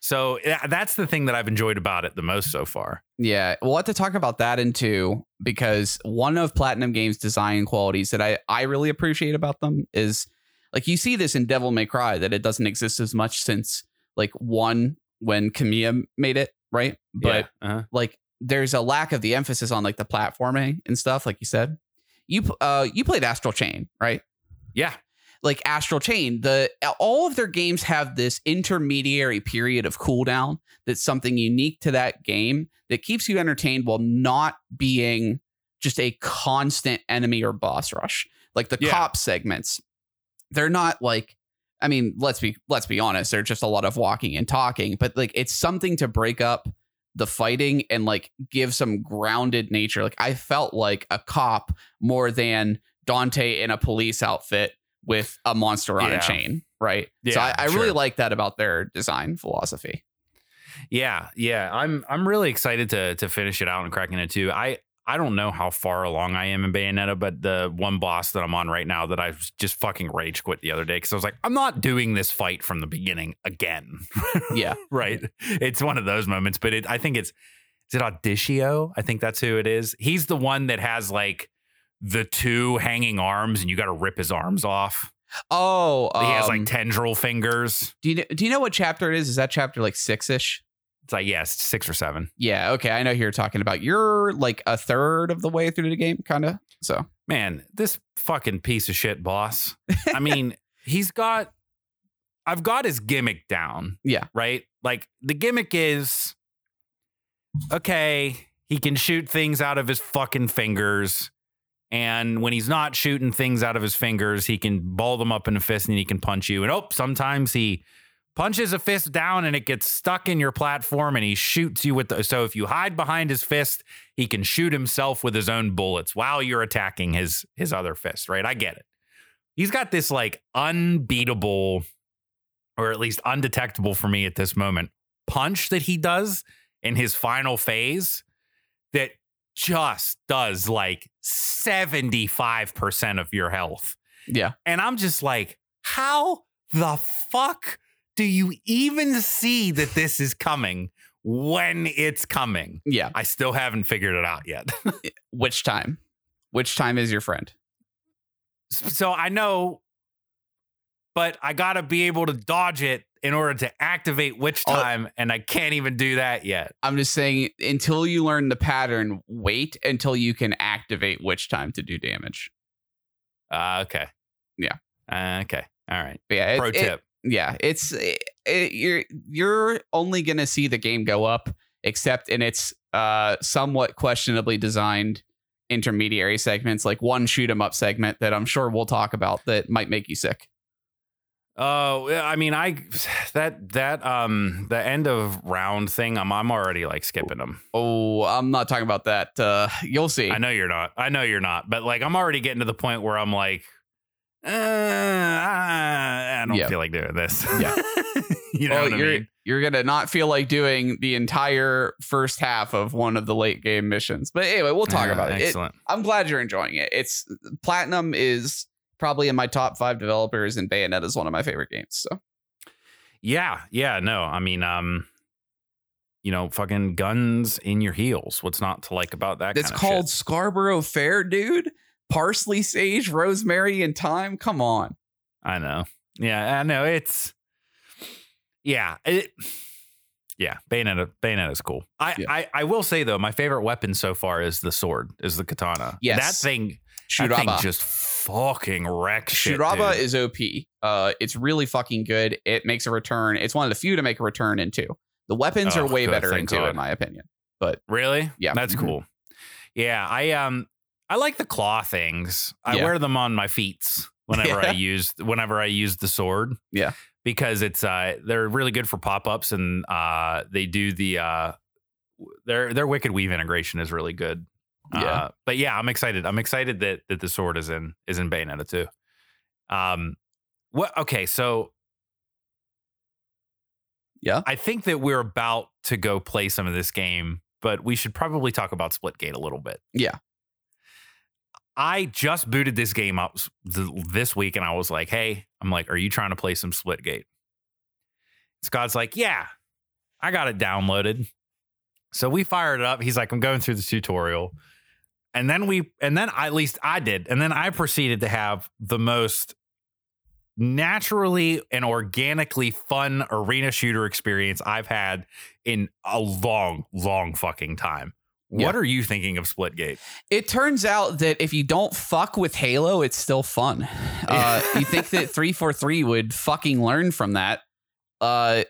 S1: So that's the thing that I've enjoyed about it the most so far.
S2: Yeah, we'll have to talk about that in two because one of Platinum Games' design qualities that I, I really appreciate about them is like you see this in Devil May Cry that it doesn't exist as much since like one when Kamiya made it, right? But
S1: Yeah. Uh-huh.
S2: like there's a lack of the emphasis on like the platforming and stuff, like you said. You uh you played Astral Chain, right?
S1: yeah,
S2: like Astral Chain, the all of their games have this intermediary period of cooldown that's something unique to that game that keeps you entertained while not being just a constant enemy or boss rush. Like the
S1: Yeah.
S2: cop segments, they're not like I mean, let's be let's be honest, they're just a lot of walking and talking, but like it's something to break up the fighting and like give some grounded nature. Like I felt like a cop more than Dante in a police outfit with a monster on
S1: Yeah.
S2: a chain, right? so
S1: Yeah,
S2: I, I really like that about their design philosophy.
S1: Yeah, yeah. I'm I'm really excited to to finish it out and cracking it too. I I don't know how far along I am in Bayonetta, but the one boss that I'm on right now that I just fucking rage quit the other day because I was like, I'm not doing this fight from the beginning again. (laughs)
S2: Yeah.
S1: right. It's one of those moments, but it I think it's is it Audicio? I think that's who it is. He's the one that has like the two hanging arms and you got to rip his arms off.
S2: Oh,
S1: he has
S2: um,
S1: like tendril fingers.
S2: do you kn- do you know what chapter it is? Is that chapter like six ish?
S1: It's like, yes, six or seven.
S2: Yeah. Okay, I know you're talking about. You're like a third of the way through the game, kind of. So
S1: man, this fucking piece of shit boss. I mean, (laughs) he's got, I've got his gimmick down.
S2: Yeah.
S1: Right? Like the gimmick is okay, he can shoot things out of his fucking fingers. And when he's not shooting things out of his fingers, he can ball them up in a fist and he can punch you. And oh, sometimes he punches a fist down and it gets stuck in your platform and he shoots you with the. So if you hide behind his fist, he can shoot himself with his own bullets while you're attacking his his other fist, right? I get it. He's got this like unbeatable or at least undetectable for me at this moment punch that he does in his final phase that just does like 75% of your health.
S2: yeah,
S1: And I'm just like, how the fuck do you even see that this is coming when it's coming?
S2: yeah.
S1: I still haven't figured it out yet. (laughs)
S2: Eh, which time? Witch time is your friend?
S1: so I know, but I got to be able to dodge it in order to activate witch
S2: Oh.
S1: time. And I can't even do that yet.
S2: I'm just saying until you learn the pattern, wait until you can activate witch time to do damage.
S1: Uh, okay.
S2: Yeah.
S1: Uh, okay. All right.
S2: But yeah, it-
S1: Pro
S2: it-
S1: tip.
S2: yeah, it's it, it- you're you're only gonna see the game go up, except in its uh somewhat questionably designed intermediary segments, like one shoot 'em up segment that I'm sure we'll talk about that might make you sick.
S1: Oh, yeah, I mean, I (sighs) that that um the end of round thing. I'm I'm already like skipping them.
S2: Oh, I'm not talking about that. Uh, you'll see.
S1: I know you're not. I know you're not. But like, I'm already getting to the point where I'm like, uh, I don't
S2: Yeah.
S1: feel like doing this.
S2: Yeah. (laughs)
S1: you know
S2: Well,
S1: what I
S2: you're
S1: mean?
S2: you're gonna not feel like doing the entire first half of one of the late game missions. But anyway, we'll talk
S1: Yeah,
S2: about it. it.
S1: Excellent.
S2: I'm glad you're enjoying it. It's Platinum is probably in my top five developers, and Bayonetta is one of my favorite games. So
S1: Yeah, yeah, no. I mean, um, you know, fucking guns in your heels. What's not to like about that?
S2: it's called
S1: shit?
S2: Scarborough Fair, dude. parsley, sage, rosemary, and thyme. Come on.
S1: I know. Yeah, I know. It's yeah. It, yeah, Bayonetta. is cool. I,
S2: Yeah.
S1: I I will say though, my favorite weapon so far is the sword, is the katana.
S2: Yes.
S1: that thing. That thing
S2: Shuraba.
S1: just fucking wrecks shit.
S2: Shuraba
S1: dude.
S2: is OP. Uh, it's really fucking good. It makes a return. It's one of the few to make a return in two. The weapons
S1: Oh,
S2: are way
S1: good,
S2: better in two,
S1: God.
S2: in my opinion.
S1: But really.
S2: Yeah.
S1: that's
S2: Mhm.
S1: cool. Yeah, I um I like the claw things. I
S2: Yeah.
S1: wear them on my feet whenever I (laughs) use whenever I use the sword.
S2: Yeah.
S1: because it's uh they're really good for pop ups and uh they do the uh their their wicked weave integration is really good.
S2: Yeah.
S1: Uh, but yeah, I'm excited. I'm excited that that the sword is in is in Bayonetta two. Um, what? Okay, so
S2: Yeah.
S1: I think that we're about to go play some of this game, but we should probably talk about Splitgate a little bit.
S2: Yeah.
S1: I just booted this game up th- this week, and I was like, "Hey, I'm like, are you trying to play some Splitgate?" Scott's like, "Yeah, I got it downloaded." So we fired it up. He's like, "I'm going through the tutorial," and then we, and then at least I did, and then I proceeded to have the most naturally and organically fun arena shooter experience I've had in a long, long fucking time.
S2: Yeah.
S1: What are you thinking of Splitgate?
S2: It turns out that if you don't fuck with Halo, it's still fun. (laughs) Uh, you think that 343 would fucking learn from that. Uh,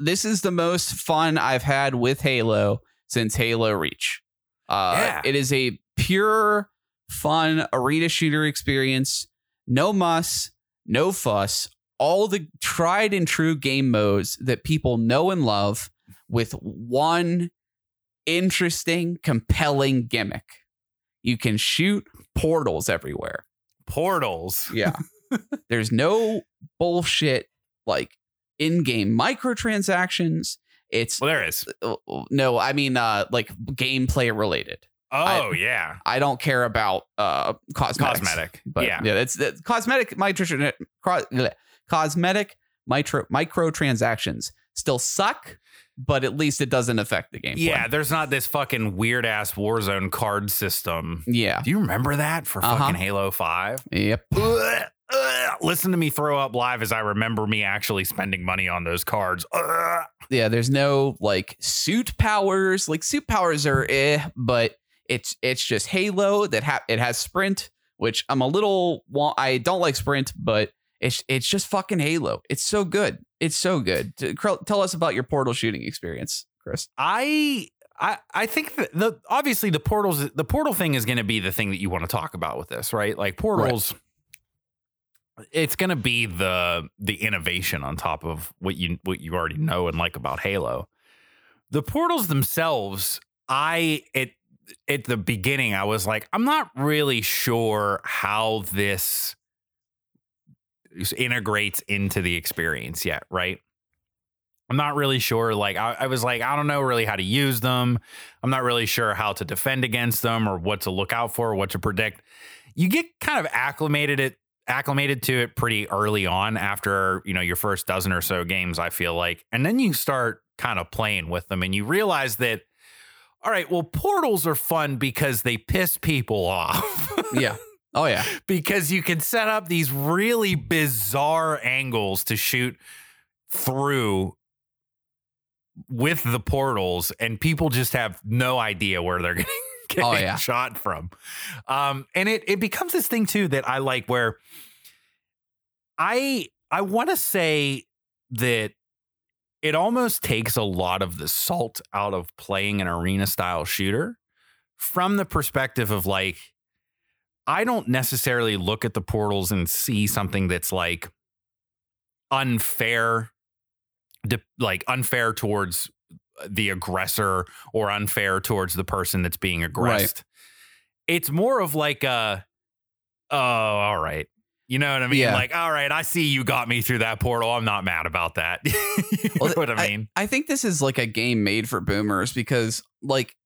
S2: this is the most fun I've had with Halo since Halo Reach. Uh,
S1: Yeah.
S2: It is a pure, fun arena shooter experience. No muss, no fuss. All the tried and true game modes that people know and love with one interesting, compelling gimmick. You can shoot portals everywhere.
S1: Portals.
S2: Yeah. (laughs) There's no bullshit like in-game microtransactions. It's
S1: Well, there is.
S2: uh, no, I mean uh like gameplay related.
S1: Oh yeah,
S2: I don't care about uh cosmetics.
S1: cosmetic.
S2: But
S1: yeah,
S2: yeah, it's, it's cosmetic micro cosmetic micro microtransactions still suck, but at least it doesn't affect the game.
S1: yeah. There's not this fucking weird ass Warzone card system.
S2: Yeah.
S1: Do you remember that for
S2: Uh-huh.
S1: fucking Halo Five?
S2: Yep.
S1: Listen to me throw up live as I remember me actually spending money on those cards. Ugh.
S2: Yeah, there's no like suit powers. Like suit powers are eh, but it's it's just Halo that ha- it has sprint, which I'm a little I don't like sprint, but it's it's just fucking Halo. It's so good. It's so good. Tell us about your portal shooting experience, Chris.
S1: I. I, I think that the obviously the portals the portal thing is going to be the thing that you want to talk about with this right like portals it's going to be the the innovation on top of what you what you already know and like about Halo the portals themselves I at at the beginning I was like I'm not really sure how this integrates into the experience yet right I'm not really sure. Like, I, I was like, I don't know really how to use them. I'm not really sure how to defend against them or what to look out for, what to predict. You get kind of acclimated it acclimated to it pretty early on after you know your first dozen or so games. I feel like, and then you start kind of playing with them, and you realize that. All right, well, portals are fun because they piss people (laughs) off.
S2: Yeah. Oh yeah. (laughs)
S1: because you can set up these really bizarre angles to shoot through with the portals and people just have no idea where they're (laughs) getting, (laughs) getting
S2: Oh, yeah.
S1: shot from um and it it becomes this thing too that i like where i i want to say that it almost takes a lot of the salt out of playing an arena style shooter from the perspective of like I don't necessarily look at the portals and see something that's like unfair, like unfair towards the aggressor or unfair towards the person that's being aggressed. It's more of like a, oh, all right. You know what I mean?
S2: Yeah.
S1: Like, all right, I see you got me through that portal. I'm not mad about that. (laughs) you
S2: Well,
S1: know what I mean?
S2: I think this is like a game made for boomers because like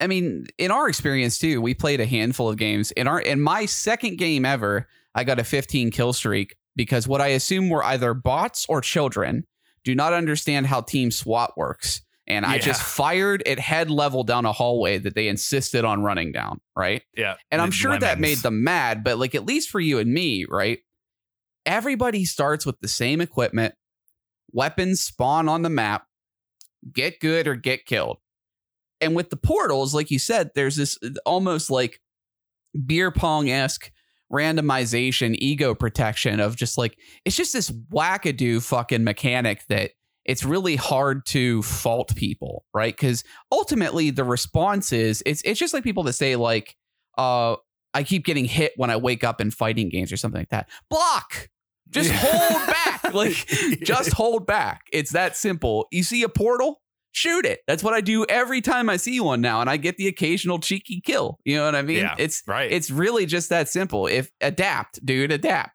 S2: I mean, in our experience too, we played a handful of games. In our in my second game ever, I got a 15 kill streak because what I assume were either bots or children do not understand how team SWAT works And I just fired at head level down a hallway that they insisted on running down, right?
S1: Yeah.
S2: And I'm sure that made them mad, but like at least for you and me, right? Everybody starts with the same equipment. Weapons spawn on the map. Get good or get killed. And with the portals, like you said, there's this uh, almost like beer pong esque randomization, ego protection of just like it's just this wackadoo fucking mechanic that it's really hard to fault people, right? Because ultimately the response is it's it's just like people that say like, uh, I keep getting hit when I wake up in fighting games or something like that. Block. Just
S1: Yeah.
S2: hold back. (laughs) Like just hold back. It's that simple. You see a portal, shoot it. That's what I do every time I see one now, and I get the occasional cheeky kill. You know what I mean?
S1: Yeah.
S2: It's
S1: right.
S2: it's really just that simple. If adapt, dude, adapt.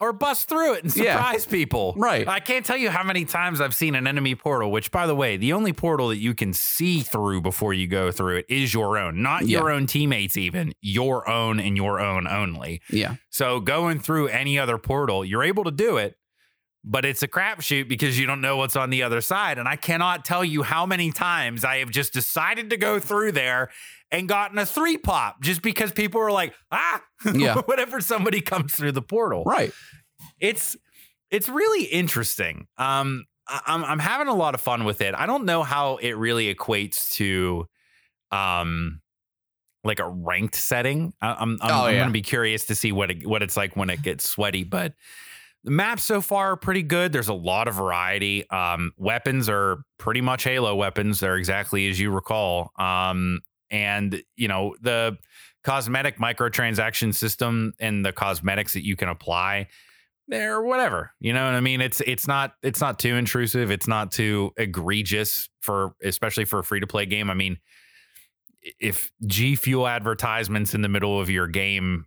S1: Or bust through it and
S2: Yeah.
S1: surprise people.
S2: Right.
S1: I can't tell you how many times I've seen an enemy portal, which, by the way, the only portal that you can see through before you go through it is your own, not
S2: Yeah.
S1: your own teammates, even your own and your own only.
S2: Yeah.
S1: So going through any other portal, you're able to do it, but it's a crapshoot because you don't know what's on the other side. And I cannot tell you how many times I have just decided to go through there and gotten a three pop just because people were like, ah,
S2: Yeah. (laughs)
S1: whenever somebody comes through the portal
S2: Right.
S1: it's it's really interesting. Um, I'm I'm having a lot of fun with it. I don't know how it really equates to, um, like a ranked setting. I, I'm I'm,
S2: Oh,
S1: I'm
S2: yeah.
S1: gonna be curious to see what it, what it's like when it gets sweaty, but. The maps so far are pretty good. There's a lot of variety. Um, weapons are pretty much Halo weapons. They're exactly as you recall. Um, and you know the cosmetic microtransaction system and the cosmetics that you can apply they're whatever you know what i mean it's it's not it's not too intrusive it's not too egregious for especially for a free to play game i mean if g fuel advertisements in the middle of your game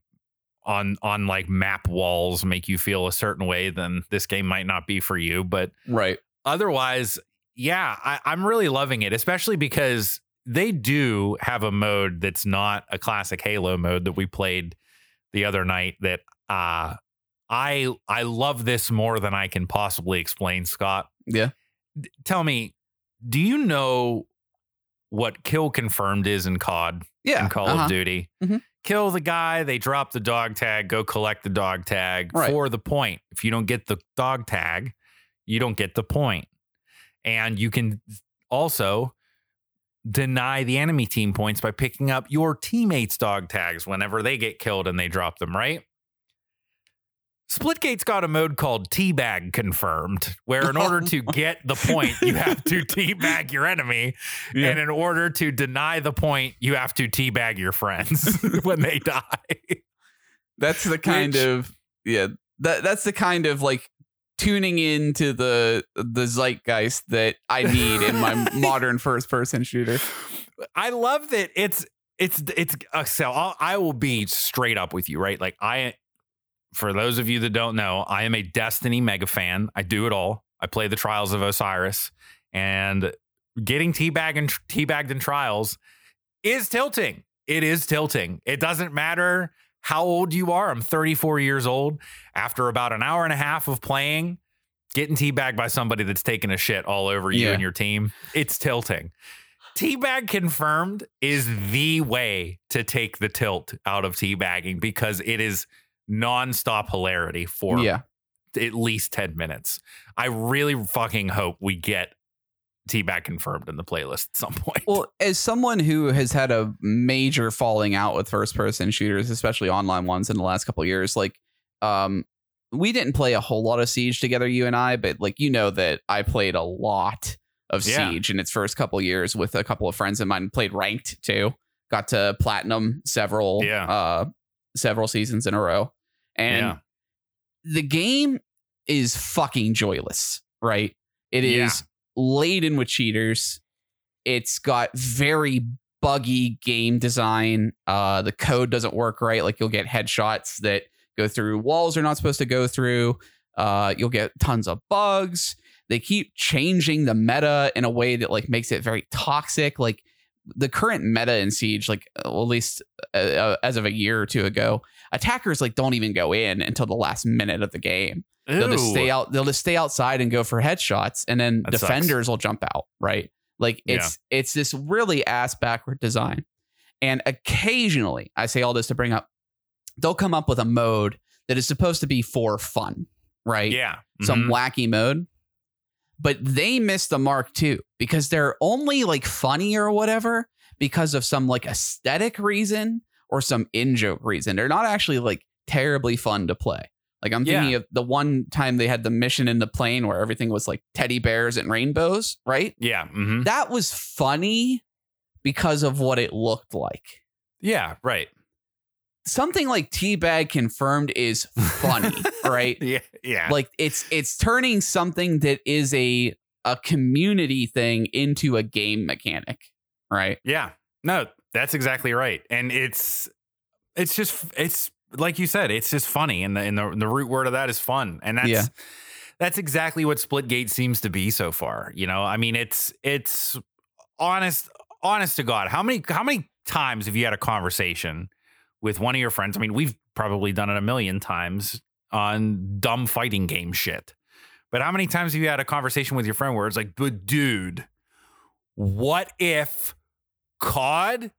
S1: on on like map walls make you feel a certain way then this game might not be for you but
S2: Right.
S1: otherwise, yeah, I, I'm really loving it, especially because they do have a mode that's not a classic Halo mode that we played the other night. That uh, I I love this more than I can possibly explain. Scott,
S2: Yeah.
S1: D- tell me, do you know what kill confirmed is in COD?
S2: Yeah.
S1: in Call
S2: uh-huh.
S1: of Duty.
S2: Mhm.
S1: Kill the guy, they drop the dog tag, go collect the dog tag
S2: Right.
S1: for the point. If you don't get the dog tag, you don't get the point. And you can also deny the enemy team points by picking up your teammates' dog tags whenever they get killed and they drop them, right? Splitgate's got a mode called Teabag Confirmed, where in order to (laughs) get the point, you have to teabag your enemy.
S2: Yeah.
S1: And in order to deny the point, you have to teabag your friends (laughs) when they die.
S2: That's the kind
S1: Which-
S2: of yeah. That that's the kind of like tuning into the the zeitgeist that I need in my (laughs) modern first person shooter.
S1: I love that it's it's it's uh, so I'll, I will be straight up with you, right? Like I, for those of you that don't know, I am a Destiny mega fan. I do it all. I play the Trials of Osiris, and getting teabagged and teabagged in Trials is tilting. It is tilting. It doesn't matter how old you are. I'm 34 years old. After about an hour and a half of playing, getting teabagged by somebody that's taking a shit all over you
S2: Yeah.
S1: and your team, it's tilting. Teabag confirmed is the way to take the tilt out of teabagging because it is nonstop hilarity for
S2: yeah.
S1: at least 10 minutes. I really fucking hope we get teabag confirmed in the playlist at some point.
S2: Well, as someone who has had a major falling out with first person shooters, especially online ones in the last couple of years, like um we didn't play a whole lot of Siege together, you and I, but like you know that I played a lot of
S1: Yeah.
S2: Siege in its first couple of years with a couple of friends of mine, played ranked too. Got to platinum several
S1: Yeah.
S2: uh several seasons in a row. And
S1: Yeah.
S2: the game is fucking joyless, right? It is
S1: Yeah.
S2: laden with cheaters. It's got very buggy game design. Uh, the code doesn't work right. Like you'll get headshots that go through walls they're not supposed to go through. Uh, you'll get tons of bugs. They keep changing the meta in a way that like makes it very toxic. Like the current meta in Siege, like well, at least uh, uh, as of a year or two ago, attackers like don't even go in until the last minute of the game. They'll just stay out. They'll just stay outside and go for headshots, and then
S1: That sucks.
S2: defenders will jump out. Right? Like it's it's this really ass backward design. And occasionally, I say all this to bring up, they'll come up with a mode that is supposed to be for fun, right?
S1: Yeah.
S2: Some
S1: Mhm.
S2: wacky mode. But they miss the mark too because they're only like funny or whatever because of some like aesthetic reason or some in joke reason. They're not actually like terribly fun to play. Like I'm thinking
S1: Yeah.
S2: of the one time they had the mission in the plane where everything was like teddy bears and rainbows, right?
S1: Yeah. mhm.
S2: That was funny because of what it looked like.
S1: Yeah. Right.
S2: Something like Teabag confirmed is funny, (laughs) right?
S1: Yeah. Yeah.
S2: Like it's it's turning something that is a a community thing into a game mechanic, right?
S1: Yeah. No, that's exactly right. And it's it's just it's like you said, it's just funny. And the and the, the root word of that is fun. And that's
S2: Yeah.
S1: that's exactly what Splitgate seems to be so far. You know, I mean, it's it's honest, honest to God. How many how many times have you had a conversation with one of your friends? I mean, we've probably done it a million times on dumb fighting game shit. But how many times have you had a conversation with your friend where it's like, but dude, what if COD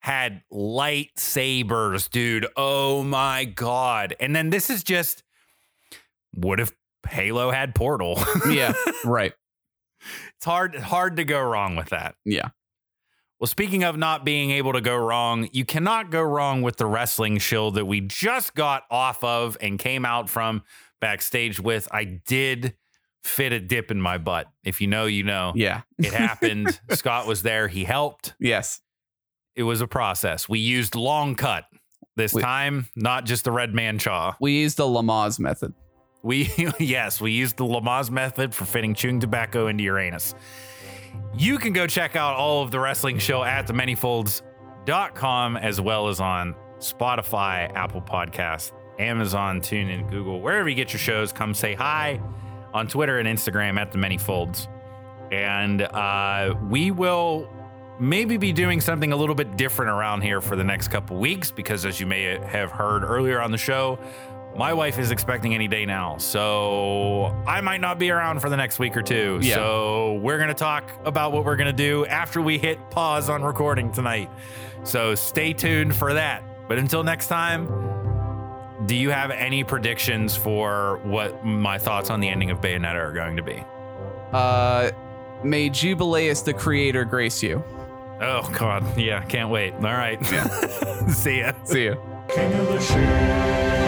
S1: had lightsabers, dude? Oh my God. And then this is just what if Halo had Portal? (laughs)
S2: Yeah, right.
S1: it's hard hard to go wrong with that.
S2: Yeah.
S1: Well, speaking of not being able to go wrong, you cannot go wrong with the wrestling shield that we just got off of and came out from backstage with. I did fit a dip in my butt. If you know, you know.
S2: Yeah.
S1: It happened. (laughs) Scott was there. He helped.
S2: Yes.
S1: It was a process. We used long cut this
S2: We-
S1: time, not just the red man chaw.
S2: We used the Lamaze method.
S1: We (laughs) yes, we used the Lamaze method for fitting chewing tobacco into your anus. You can go check out all of the wrestling show at the manyfolds.com as well as on Spotify, Apple Podcasts, Amazon, TuneIn, Google, wherever you get your shows. Come say hi on Twitter and Instagram at the manyfolds. And uh, we will maybe be doing something a little bit different around here for the next couple weeks because as you may have heard earlier on the show, my wife is expecting any day now. So I might not be around for the next week or two.
S2: Yeah.
S1: So we're going to talk about what we're going to do after we hit pause on recording tonight. So stay tuned for that. But until next time, do you have any predictions for what my thoughts on the ending of Bayonetta are going to be?
S2: Uh may Jubileus the creator grace you.
S1: Oh, God. Yeah, can't wait. All right. yeah. (laughs) See ya.
S2: See you.